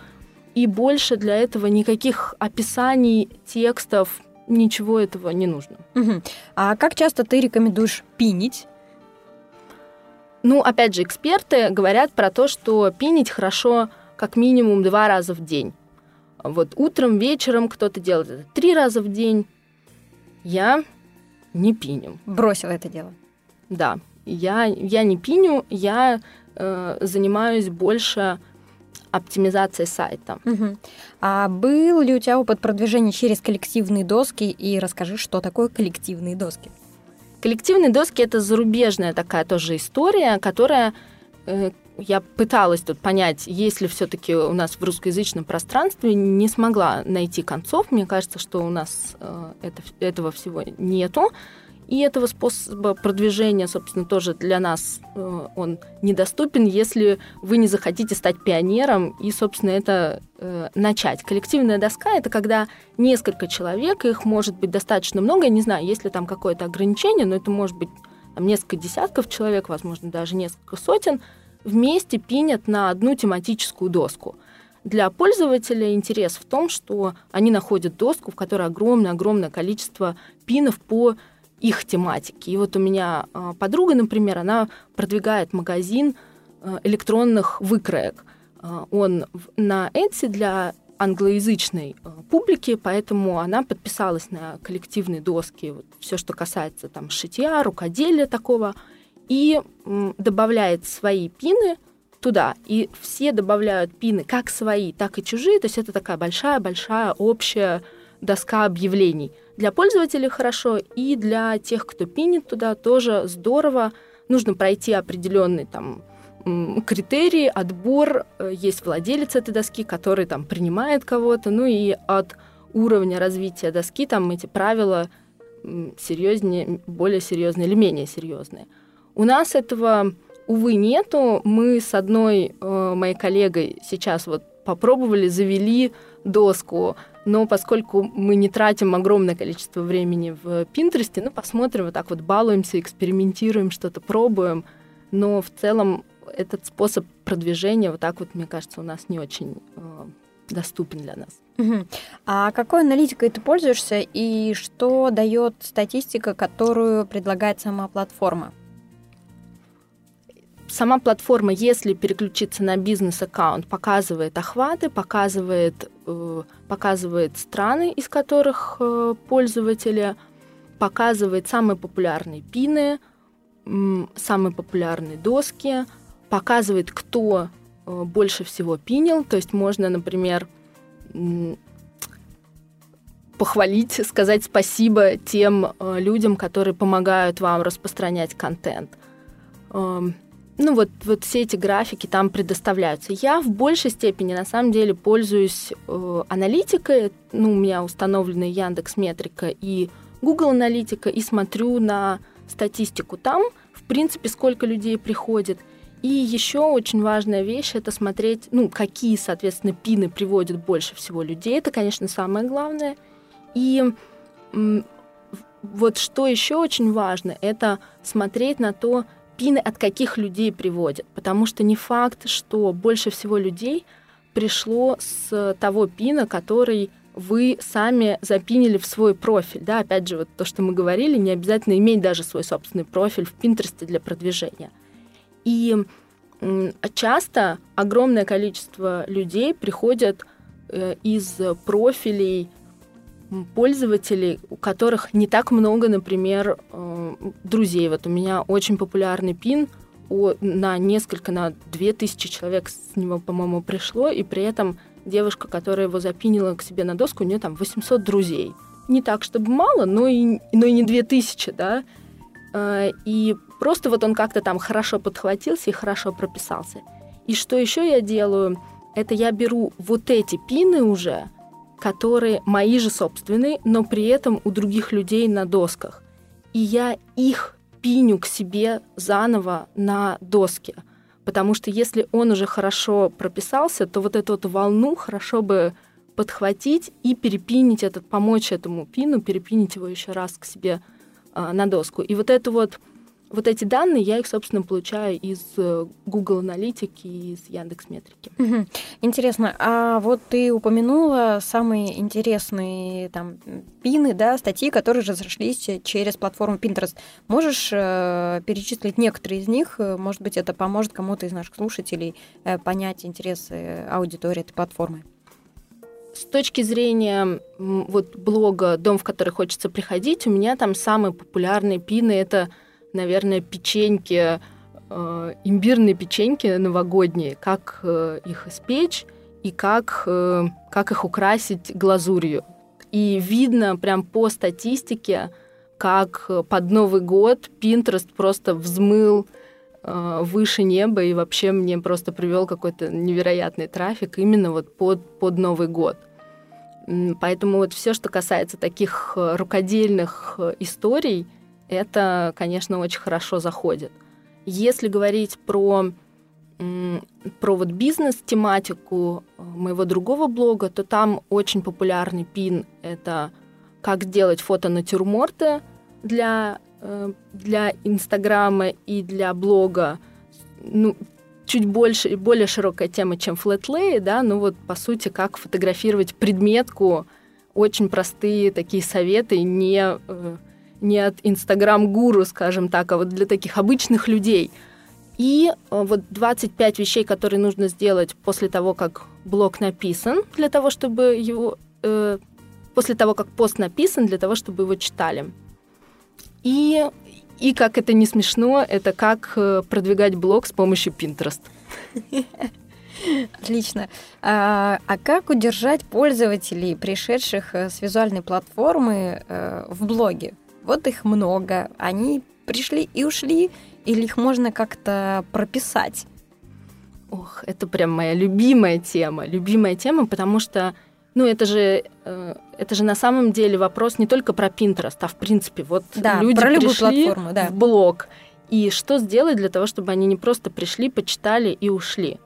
и больше для этого никаких описаний, текстов, ничего этого не нужно. Угу. А как часто ты рекомендуешь пинить? Ну, опять же, эксперты говорят про то, что пинить хорошо как минимум два раза в день. Вот утром, вечером кто-то делает это три раза в день. Я не пиню. Бросила это дело. Да, я, я не пиню, я э, занимаюсь больше оптимизацией сайта. Угу. А был ли у тебя опыт продвижения через коллективные доски? И расскажи, что такое коллективные доски. Коллективные доски это зарубежная такая тоже история, которая э, я пыталась тут понять, есть ли все-таки у нас в русскоязычном пространстве, не смогла найти концов. Мне кажется, что у нас э, это, этого всего нету. И этого способа продвижения, собственно, тоже для нас э, он недоступен, если вы не захотите стать пионером и, собственно, это э, начать. Коллективная доска это когда несколько человек, их может быть достаточно много. Я не знаю, есть ли там какое-то ограничение, но это может быть там, несколько десятков человек, возможно, даже несколько сотен, вместе пинят на одну тематическую доску. Для пользователя интерес в том, что они находят доску, в которой огромное-огромное количество пинов по их тематике. И вот у меня а, подруга, например, она продвигает магазин а, электронных выкроек. А, он на Etsy для англоязычной публики, поэтому она подписалась на коллективные доски, вот все, что касается там шитья, рукоделия такого, и добавляет свои пины туда. И все добавляют пины как свои, так и чужие. То есть это такая большая-большая общая доска объявлений. Для пользователей хорошо, и для тех, кто пинит туда, тоже здорово. Нужно пройти определенный там критерии, отбор. Э, есть владелец этой доски, который там принимает кого-то. Ну и от уровня развития доски там эти правила серьезнее, более серьезные или менее серьезные. У нас этого, увы, нету. Мы с одной э, моей коллегой сейчас вот попробовали, завели доску, но поскольку мы не тратим огромное количество времени в Пинтересте, ну, посмотрим, вот так вот балуемся, экспериментируем, что-то пробуем, но в целом этот способ продвижения, вот так вот, мне кажется, у нас не очень э, доступен для нас. Угу. А какой аналитикой ты пользуешься и что дает статистика, которую предлагает сама платформа? Сама платформа, если переключиться на бизнес-аккаунт, показывает охваты, показывает, э, показывает страны, из которых э, пользователи, показывает самые популярные пины, самые популярные доски, показывает, кто э, больше всего пинил. То есть можно, например, похвалить, сказать спасибо тем людям, которые помогают вам распространять контент. Э, ну вот, вот все эти графики там предоставляются. Я в большей степени на самом деле пользуюсь э, аналитикой. Ну, у меня установлены Яндекс Метрика и Google Аналитика, и смотрю на статистику там, в принципе, сколько людей приходит. И еще очень важная вещь это смотреть, ну, какие, соответственно, пины приводят больше всего людей. Это, конечно, самое главное. И вот что еще очень важно, это смотреть на то, пины от каких людей приводят. Потому что не факт, что больше всего людей пришло с того пина, который вы сами запинили в свой профиль. Да, опять же, вот то, что мы говорили, не обязательно иметь даже свой собственный профиль в Пинтересте для продвижения. И часто огромное количество людей приходят э, из профилей пользователей, у которых не так много, например, э, друзей. Вот у меня очень популярный пин на несколько, на две тысячи человек с него, по-моему, пришло, и при этом девушка, которая его запинила к себе на доску, у нее там 800 друзей. Не так, чтобы мало, но и, но и не 2000, да. Э, и просто вот он как-то там хорошо подхватился и хорошо прописался. И что еще я делаю? Это я беру вот эти пины уже, которые мои же собственные, но при этом у других людей на досках. И я их пиню к себе заново на доске. Потому что если он уже хорошо прописался, то вот эту вот волну хорошо бы подхватить и перепинить этот, помочь этому пину, перепинить его еще раз к себе э, на доску. И вот это вот вот эти данные я их, собственно, получаю из э, Google Аналитики и из Яндекс Метрики. Угу. Интересно, а вот ты упомянула самые интересные там пины, да, статьи, которые разошлись через платформу Pinterest. Можешь э, перечислить некоторые из них? Может быть, это поможет кому-то из наших слушателей э, понять интересы аудитории этой платформы? С точки зрения вот блога «Дом, в который хочется приходить», у меня там самые популярные пины — это наверное, печеньки, э, имбирные печеньки новогодние, как э, их испечь и как, э, как их украсить глазурью. И видно прям по статистике, как под Новый год Pinterest просто взмыл э, выше неба и вообще мне просто привел какой-то невероятный трафик именно вот под, под Новый год. Поэтому вот все, что касается таких э, рукодельных э, историй – это, конечно, очень хорошо заходит. Если говорить про, про вот бизнес-тематику э, моего другого блога, то там очень популярный пин — это как делать фото-натюрморты для, э, для Инстаграма и для блога. Ну, чуть больше, более широкая тема, чем флетлей, да, ну вот, по сути, как фотографировать предметку, очень простые такие советы, не э, не от инстаграм-гуру, скажем так, а вот для таких обычных людей. И э, вот 25 вещей, которые нужно сделать после того, как блог написан, для того, чтобы его... Э, после того, как пост написан, для того, чтобы его читали. И, и как это не смешно, это как э, продвигать блог с помощью Pinterest. Отлично. А, а как удержать пользователей, пришедших э, с визуальной платформы, в блоге? Вот их много, они пришли и ушли, или их можно как-то прописать? Ох, это прям моя любимая тема, любимая тема, потому что, ну, это же, э, это же на самом деле вопрос не только про Pinterest, а в принципе, вот да, люди про пришли платформу, да. в блог, и что сделать для того, чтобы они не просто пришли, почитали и ушли.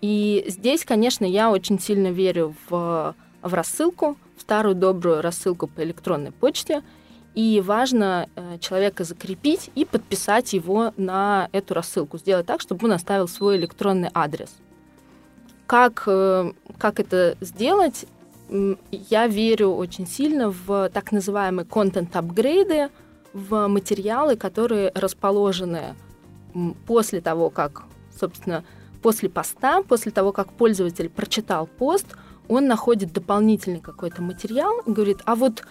И здесь, конечно, я очень сильно верю в, в рассылку, в старую добрую рассылку по электронной почте – и важно э, человека закрепить и подписать его на эту рассылку, сделать так, чтобы он оставил свой электронный адрес. Как, э, как это сделать? Я верю очень сильно в так называемые контент-апгрейды, в материалы, которые расположены после того, как, собственно, после поста, после того, как пользователь прочитал пост, он находит дополнительный какой-то материал и говорит, а вот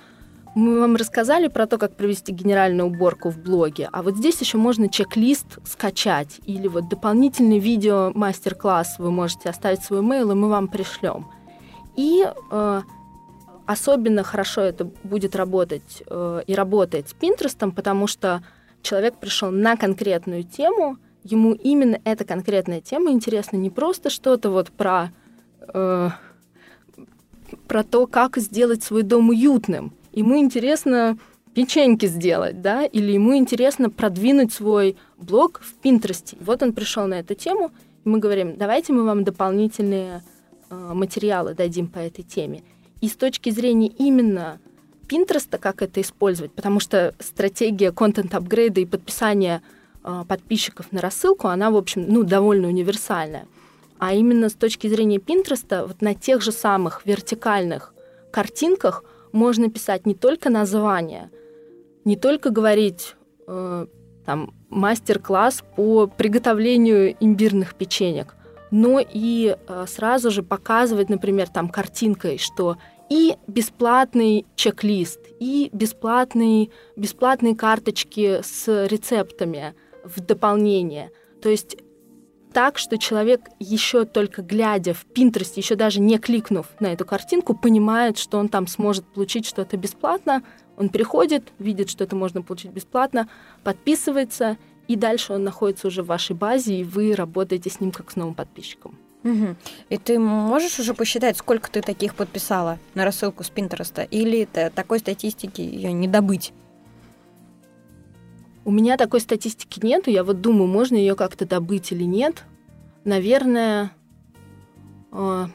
мы вам рассказали про то, как провести генеральную уборку в блоге, а вот здесь еще можно чек-лист скачать или вот дополнительный видео мастер-класс. Вы можете оставить свой mail, и мы вам пришлем. И э, особенно хорошо это будет работать э, и работает с Pinterest, потому что человек пришел на конкретную тему, ему именно эта конкретная тема интересна, не просто что-то вот про, э, про то, как сделать свой дом уютным, ему интересно печеньки сделать, да, или ему интересно продвинуть свой блог в Пинтересте. Вот он пришел на эту тему, и мы говорим, давайте мы вам дополнительные э, материалы дадим по этой теме. И с точки зрения именно Пинтереста, как это использовать, потому что стратегия контент-апгрейда и подписания э, подписчиков на рассылку, она, в общем, ну, довольно универсальная. А именно с точки зрения Пинтреста, вот на тех же самых вертикальных картинках можно писать не только название, не только говорить э, там мастер-класс по приготовлению имбирных печенек, но и э, сразу же показывать, например, там картинкой, что и бесплатный чек-лист, и бесплатный, бесплатные карточки с рецептами в дополнение. То есть так, что человек еще только глядя в Pinterest, еще даже не кликнув на эту картинку, понимает, что он там сможет получить что-то бесплатно. Он приходит, видит, что это можно получить бесплатно, подписывается, и дальше он находится уже в вашей базе, и вы работаете с ним как с новым подписчиком. Угу. И ты можешь уже посчитать, сколько ты таких подписала на рассылку с Пинтереста? Или такой статистики ее не добыть? У меня такой статистики нету. Я вот думаю, можно ее как-то добыть или нет. Наверное, э,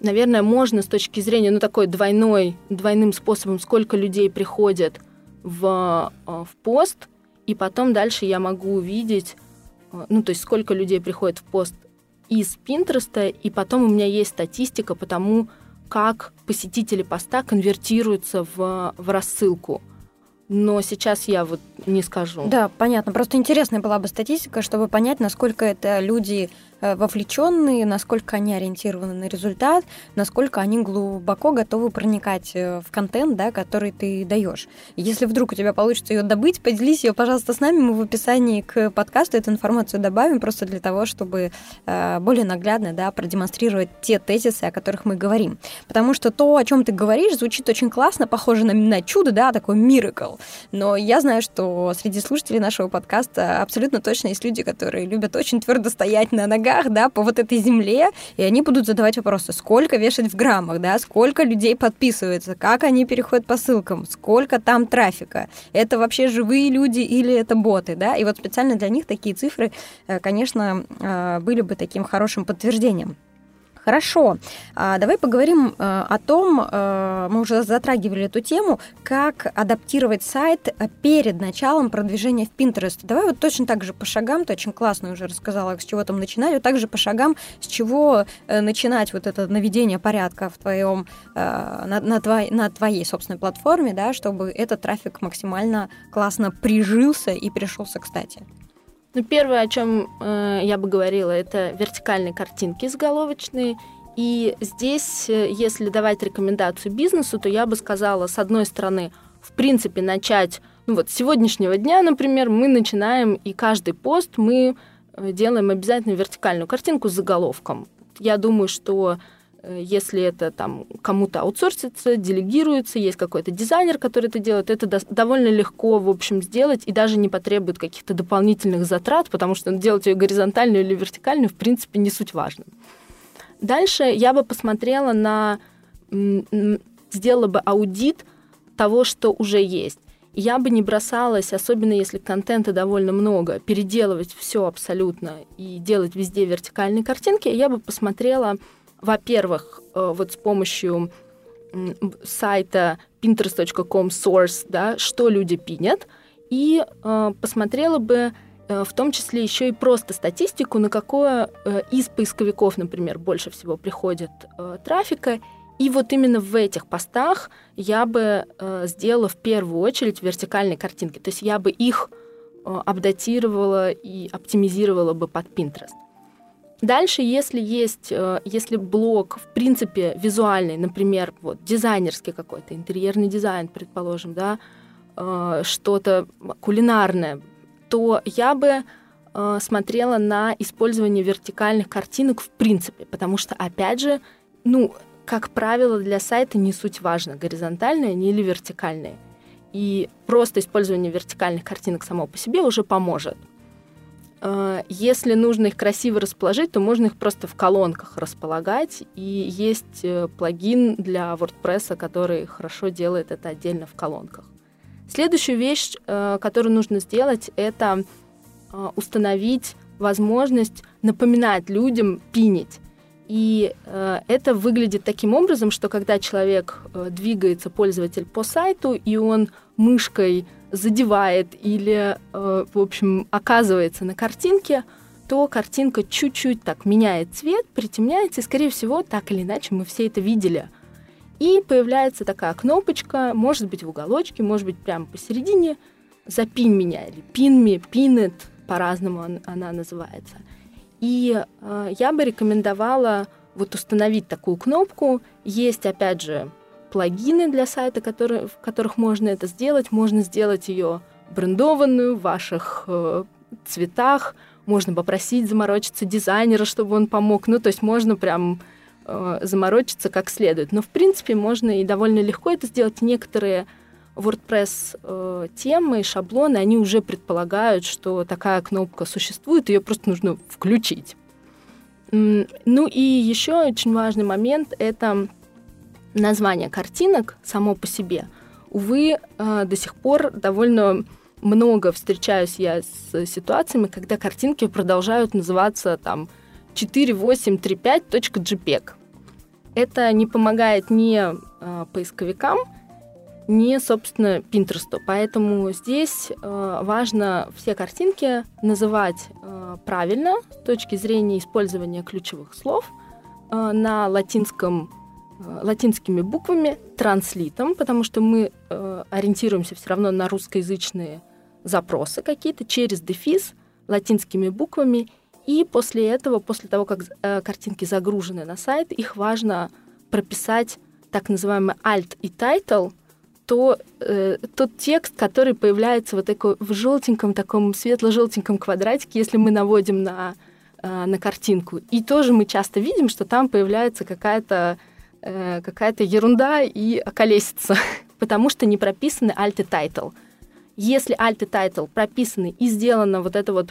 наверное, можно с точки зрения, ну, такой двойной, двойным способом, сколько людей приходят в, э, в пост, и потом дальше я могу увидеть, э, ну, то есть сколько людей приходит в пост из Пинтреста, и потом у меня есть статистика по тому, как посетители поста конвертируются в, в рассылку но сейчас я вот не скажу. Да, понятно. Просто интересная была бы статистика, чтобы понять, насколько это люди Э, вовлеченные, насколько они ориентированы на результат, насколько они глубоко готовы проникать э, в контент, да, который ты даешь. Если вдруг у тебя получится ее добыть, поделись ее, пожалуйста, с нами. Мы в описании к подкасту эту информацию добавим просто для того, чтобы э, более наглядно да, продемонстрировать те тезисы, о которых мы говорим. Потому что то, о чем ты говоришь, звучит очень классно, похоже на, на чудо, да, такой миракл. Но я знаю, что среди слушателей нашего подкаста абсолютно точно есть люди, которые любят очень твердо стоять на ногах да, по вот этой земле, и они будут задавать вопросы, сколько вешать в граммах, да, сколько людей подписывается, как они переходят по ссылкам, сколько там трафика, это вообще живые люди или это боты, да, и вот специально для них такие цифры, э, конечно, э, были бы таким хорошим подтверждением. Хорошо, а, давай поговорим э, о том, э, мы уже затрагивали эту тему, как адаптировать сайт перед началом продвижения в Pinterest. Давай вот точно так же по шагам, ты очень классно уже рассказала, с чего там начинать, вот так же по шагам, с чего э, начинать вот это наведение порядка в твоем, на, на, твой, на твоей собственной платформе, да, чтобы этот трафик максимально классно прижился и пришелся кстати. Ну, первое, о чем э, я бы говорила, это вертикальные картинки заголовочные. И здесь, э, если давать рекомендацию бизнесу, то я бы сказала, с одной стороны, в принципе, начать, ну вот с сегодняшнего дня, например, мы начинаем, и каждый пост мы э, делаем обязательно вертикальную картинку с заголовком. Я думаю, что если это там кому-то аутсорсится, делегируется, есть какой-то дизайнер, который это делает, это до- довольно легко, в общем, сделать и даже не потребует каких-то дополнительных затрат, потому что делать ее горизонтальную или вертикальную, в принципе, не суть важно. Дальше я бы посмотрела на... сделала бы аудит того, что уже есть. Я бы не бросалась, особенно если контента довольно много, переделывать все абсолютно и делать везде вертикальные картинки. Я бы посмотрела, во-первых, э, вот с помощью сайта pinterest.com source, да, что люди пинят, и э, посмотрела бы э, в том числе еще и просто статистику, на какое из поисковиков, например, больше всего приходит трафика, и вот именно в этих постах я бы э, сделала в первую очередь вертикальные картинки, то есть я бы их э, апдатировала и оптимизировала бы под Pinterest. Дальше, если есть, э, если блок, в принципе, визуальный, например, вот дизайнерский какой-то, интерьерный дизайн, предположим, да, э, что-то кулинарное, то я бы э, смотрела на использование вертикальных картинок в принципе, потому что, опять же, ну, как правило, для сайта не суть важно, горизонтальные они или вертикальные. И просто использование вертикальных картинок само по себе уже поможет. Э, если нужно их красиво расположить, то можно их просто в колонках располагать. И есть э, плагин для WordPress, который хорошо делает это отдельно в колонках. Следующую вещь, э, которую нужно сделать, это установить возможность напоминать людям пинить. И это выглядит таким образом, что когда человек двигается, пользователь по сайту, и он мышкой задевает или, э, в общем, оказывается на картинке, то картинка чуть-чуть так меняет цвет, притемняется, и, скорее всего, так или иначе мы все это видели. И появляется такая кнопочка, может быть, в уголочке, может быть, прямо посередине, «Запинь меня» или «Pin me», «Pin it», по-разному она называется. И э, я бы рекомендовала вот установить такую кнопку. Есть, опять же, плагины для сайта, которые, в которых можно это сделать. Можно сделать ее брендованную в ваших э, цветах. Можно попросить заморочиться дизайнера, чтобы он помог. Ну, то есть можно прям э, заморочиться как следует. Но, в принципе, можно и довольно легко это сделать. Некоторые WordPress э, темы, шаблоны, они уже предполагают, что такая кнопка существует, ее просто нужно включить. Ну и еще очень важный момент — это название картинок само по себе. Увы, э, до сих пор довольно много встречаюсь я с ситуациями, когда картинки продолжают называться там 4835.jpg. Это не помогает ни э, поисковикам, ни, собственно, Pinterest. Поэтому здесь э, важно все картинки называть правильно с точки зрения использования ключевых слов на латинском латинскими буквами, транслитом, потому что мы э, ориентируемся все равно на русскоязычные запросы какие-то через дефис латинскими буквами, и после этого, после того, как э, картинки загружены на сайт, их важно прописать так называемый alt и title — то э, тот текст, который появляется вот такой в желтеньком таком светло-желтеньком квадратике, если мы наводим на э, на картинку, и тоже мы часто видим, что там появляется какая-то э, какая-то ерунда и околесица, потому что не прописаны alt и title. Если alt и title прописаны и сделана вот эта вот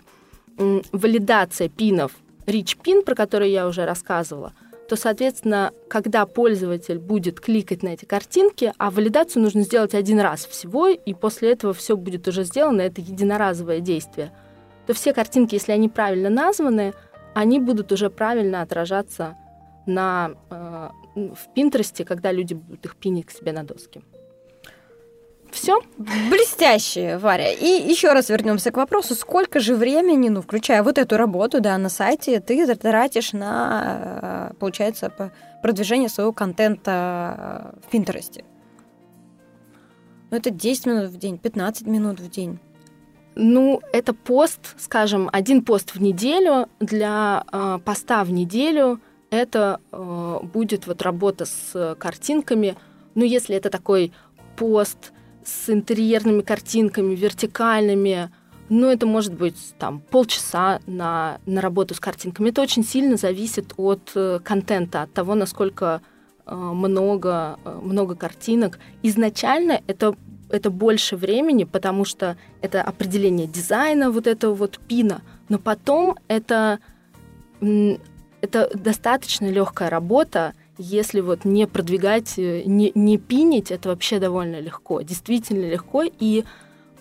валидация пинов, rich pin, про который я уже рассказывала, то, соответственно, когда пользователь будет кликать на эти картинки, а валидацию нужно сделать один раз всего, и после этого все будет уже сделано, это единоразовое действие, то все картинки, если они правильно названы, они будут уже правильно отражаться на, э, в Пинтересте, когда люди будут их пинить к себе на доски. Все? Блестяще, Варя. И еще раз вернемся к вопросу, сколько же времени, ну, включая вот эту работу, да, на сайте, ты тратишь на, э, получается, продвижение своего контента э, в Пинтересте? Ну, это 10 минут в день, 15 минут в день. Ну, это пост, скажем, один пост в неделю. Для э, поста в неделю это э, будет вот работа с картинками. Ну, если это такой пост с интерьерными картинками, вертикальными. Ну, это может быть там полчаса на, на работу с картинками. Это очень сильно зависит от э, контента, от того, насколько э, много, э, много картинок. Изначально это, это больше времени, потому что это определение дизайна вот этого вот пина, но потом это, это достаточно легкая работа, если вот не продвигать, э, не, не пинить, это вообще довольно легко, действительно легко. И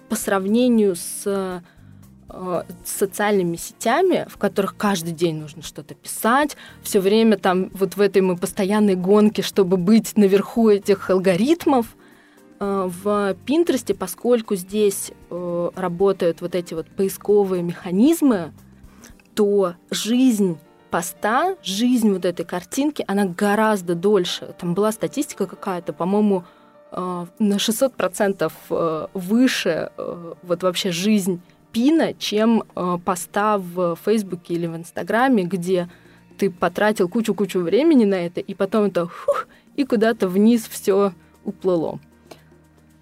по сравнению с, э, социальными сетями, в которых каждый день нужно что-то писать, все время там вот в этой мы постоянной гонке, чтобы быть наверху этих алгоритмов, э, в Пинтересте, поскольку здесь работают вот эти вот поисковые механизмы, то жизнь поста, жизнь вот этой картинки, она гораздо дольше. Там была статистика какая-то, по-моему, э, на 600% э, выше э, вот вообще жизнь пина, чем поста в Фейсбуке или в Инстаграме, где ты потратил кучу-кучу времени на это, и потом это фух, и куда-то вниз все уплыло.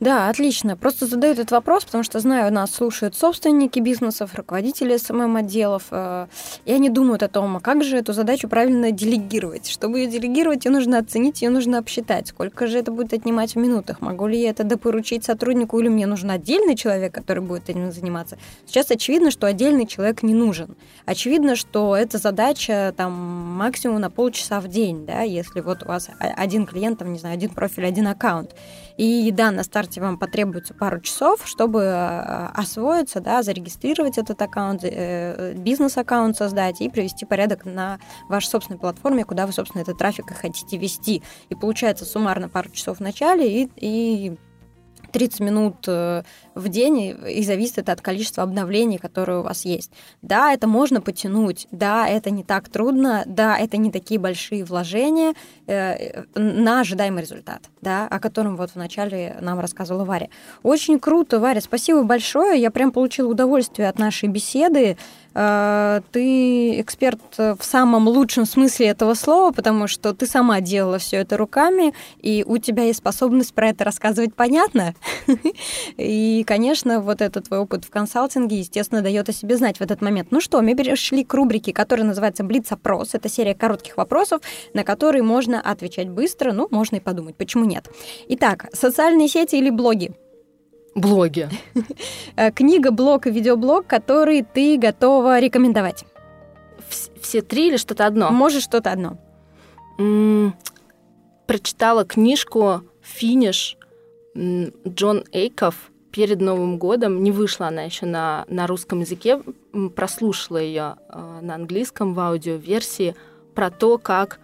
Да, отлично. Просто задаю этот вопрос, потому что знаю, нас слушают собственники бизнесов, руководители СММ-отделов, э, и они думают о том, а как же эту задачу правильно делегировать. Чтобы ее делегировать, ее нужно оценить, ее нужно обсчитать. Сколько же это будет отнимать в минутах? Могу ли я это допоручить сотруднику, или мне нужен отдельный человек, который будет этим заниматься? Сейчас очевидно, что отдельный человек не нужен. Очевидно, что эта задача там максимум на полчаса в день, да, если вот у вас один клиент, там, не знаю, один профиль, один аккаунт. И да, на старте вам потребуется пару часов, чтобы э, освоиться, да, зарегистрировать этот аккаунт, э, бизнес-аккаунт создать и привести порядок на вашей собственной платформе, куда вы, собственно, этот трафик и хотите вести. И получается суммарно пару часов в начале и, и 30 минут э, в день, и зависит это от количества обновлений, которые у вас есть. Да, это можно потянуть, да, это не так трудно, да, это не такие большие вложения э, на ожидаемый результат, да, о котором вот вначале нам рассказывала Варя. Очень круто, Варя, спасибо большое, я прям получила удовольствие от нашей беседы. Э, ты эксперт в самом лучшем смысле этого слова, потому что ты сама делала все это руками, и у тебя есть способность про это рассказывать понятно. И, конечно, вот этот твой опыт в консалтинге, естественно, дает о себе знать в этот момент. Ну что, мы перешли к рубрике, которая называется «Блиц-опрос». Это серия коротких вопросов, на которые можно отвечать быстро, ну, можно и подумать, почему нет. Итак, социальные сети или блоги? Блоги. Книга, блог и видеоблог, который ты готова рекомендовать? все три или что-то одно? Может, что-то одно. Прочитала книжку «Финиш» м, Джон Эйков перед Новым годом. Не вышла она еще на, на русском языке. М, Прослушала ее на английском в аудиоверсии про то, как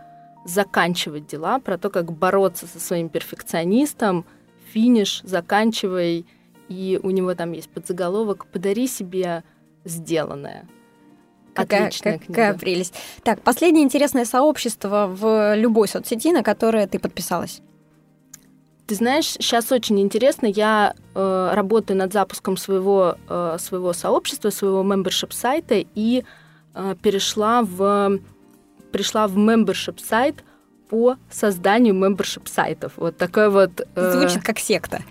заканчивать дела, про то, как бороться со своим перфекционистом. Финиш, заканчивай. И у него там есть подзаголовок «Подари себе сделанное». Какая, Отличная какая книга. прелесть. Так, последнее интересное сообщество в любой соцсети, на которое ты подписалась. Ты знаешь, сейчас очень интересно. Я э, работаю над запуском своего, э, своего сообщества, своего membership сайта и э, перешла в пришла в membership сайт по созданию membership сайтов. Вот такой вот э, Звучит как секта.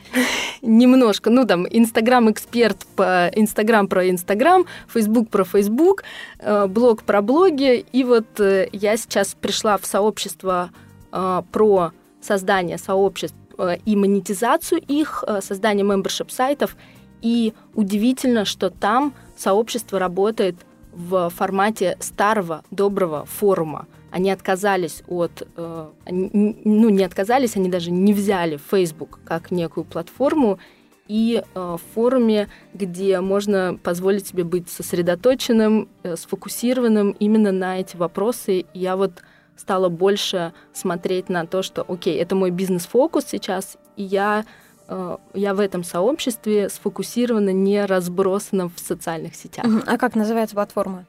немножко, ну там Инстаграм эксперт по Инстаграм про Инстаграм, Фейсбук про Фейсбук, э, блог про блоги. И вот э, я сейчас пришла в сообщество э, про создание сообществ э, и монетизацию их, э, создание мембершип сайтов. И удивительно, что там сообщество работает в формате старого доброго форума. Они отказались от, э, ну не отказались, они даже не взяли Facebook как некую платформу и э, в форуме, где можно позволить себе быть сосредоточенным, э, сфокусированным именно на эти вопросы. И я вот стала больше смотреть на то, что, окей, это мой бизнес-фокус сейчас, и я, э, я в этом сообществе сфокусирована, не разбросана в социальных сетях. А как называется платформа?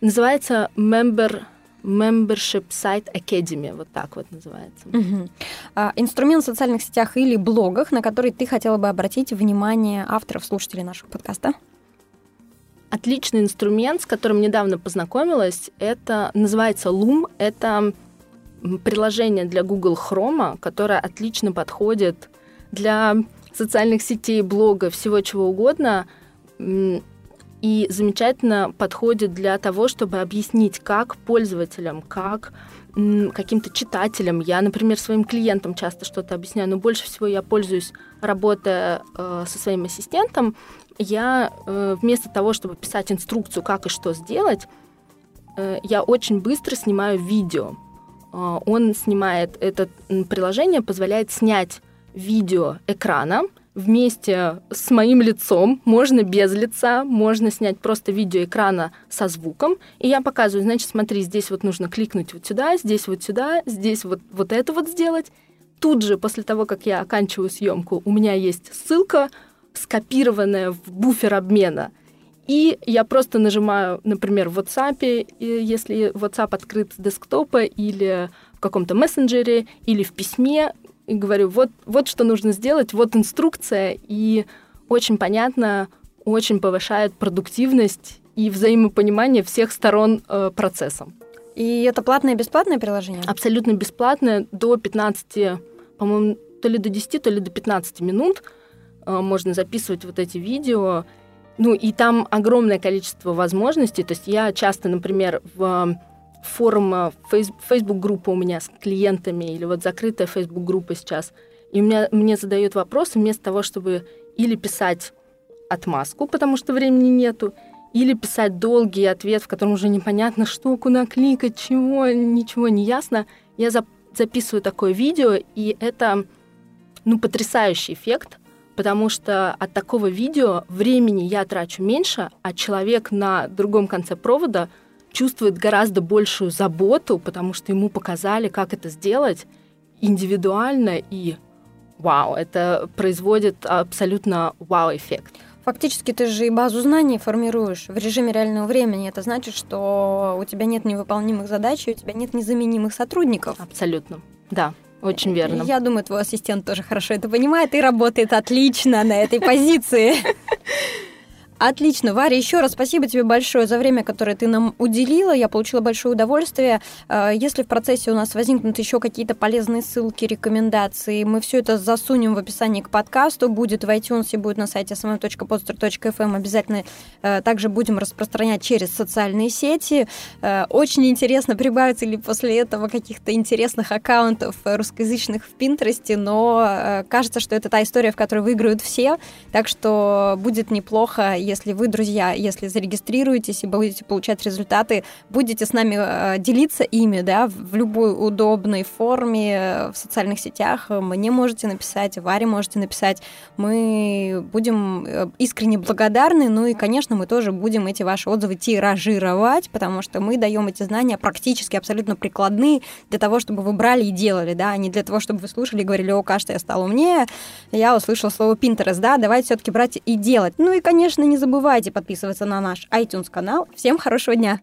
Называется Member, Membership Site Academy, вот так вот называется. Мгм. А, инструмент в социальных сетях или блогах, на который ты хотела бы обратить внимание авторов, слушателей нашего подкаста? Отличный инструмент, с которым недавно познакомилась, это называется Loom. Это приложение для Google Chrome, которое отлично подходит для социальных сетей, блога, всего чего угодно. И замечательно подходит для того, чтобы объяснить, как пользователям, как каким-то читателям. Я, например, своим клиентам часто что-то объясняю, но больше всего я пользуюсь, работая э, со своим ассистентом, я э, вместо того, чтобы писать инструкцию, как и что сделать, э, я очень быстро снимаю видео. Э, он снимает это приложение, позволяет снять видео экрана вместе с моим лицом, можно без лица, можно снять просто видео экрана со звуком, и я показываю, значит, смотри, здесь вот нужно кликнуть вот сюда, здесь вот сюда, здесь вот, вот это вот сделать. Тут же, после того, как я оканчиваю съемку, у меня есть ссылка, скопированная в буфер обмена. И я просто нажимаю, например, в WhatsApp, если WhatsApp открыт с десктопа или в каком-то мессенджере, или в письме, и говорю, вот, вот что нужно сделать, вот инструкция, и очень понятно, очень повышает продуктивность и взаимопонимание всех сторон э, процесса. И это платное и бесплатное приложение? Абсолютно бесплатно, до 15, по-моему, то ли до 10, то ли до 15 минут э, можно записывать вот эти видео. Ну, и там огромное количество возможностей. То есть я часто, например, в форум, Facebook-группа у меня с клиентами или вот закрытая Facebook-группа сейчас, и у меня, мне задают вопросы вместо того, чтобы или писать отмазку, потому что времени нету, или писать долгий ответ, в котором уже непонятно, что, куда кликать, чего, ничего не ясно. Я зап- записываю такое видео, и это, ну, потрясающий эффект, потому что от такого видео времени я трачу меньше, а человек на другом конце провода чувствует гораздо большую заботу, потому что ему показали, как это сделать индивидуально, и вау, это производит абсолютно вау-эффект. Фактически ты же и базу знаний формируешь в режиме реального времени. Это значит, что у тебя нет невыполнимых задач, и у тебя нет незаменимых сотрудников. Абсолютно, да. Очень верно. Я думаю, твой ассистент тоже хорошо это понимает и работает отлично на этой позиции. Отлично, Варя, еще раз спасибо тебе большое за время, которое ты нам уделила. Я получила большое удовольствие. Э, Если в процессе у нас возникнут еще какие-то полезные ссылки, рекомендации, мы все это засунем в описании к подкасту. Будет в iTunes и будет на сайте smm.podster.fm. Обязательно э, также будем распространять через социальные сети. Э, Очень интересно, прибавится ли после этого каких-то интересных аккаунтов э, русскоязычных в Пинтересте, но кажется, что это та история, в которой выиграют все. Так что будет неплохо, если вы, друзья, если зарегистрируетесь и будете получать результаты, будете с нами э, делиться ими, да, в любой удобной форме в социальных сетях. Мне можете написать, Варе можете написать. Мы будем э, искренне благодарны, ну и, конечно, мы тоже будем эти ваши отзывы тиражировать, потому что мы даем эти знания практически абсолютно прикладные для того, чтобы вы брали и делали, да, а не для того, чтобы вы слушали и говорили, о, кажется, я стал умнее, я услышал слово Pinterest, да, давайте все-таки брать и делать. Ну и, конечно, не забывайте подписываться на наш iTunes канал. Всем хорошего дня!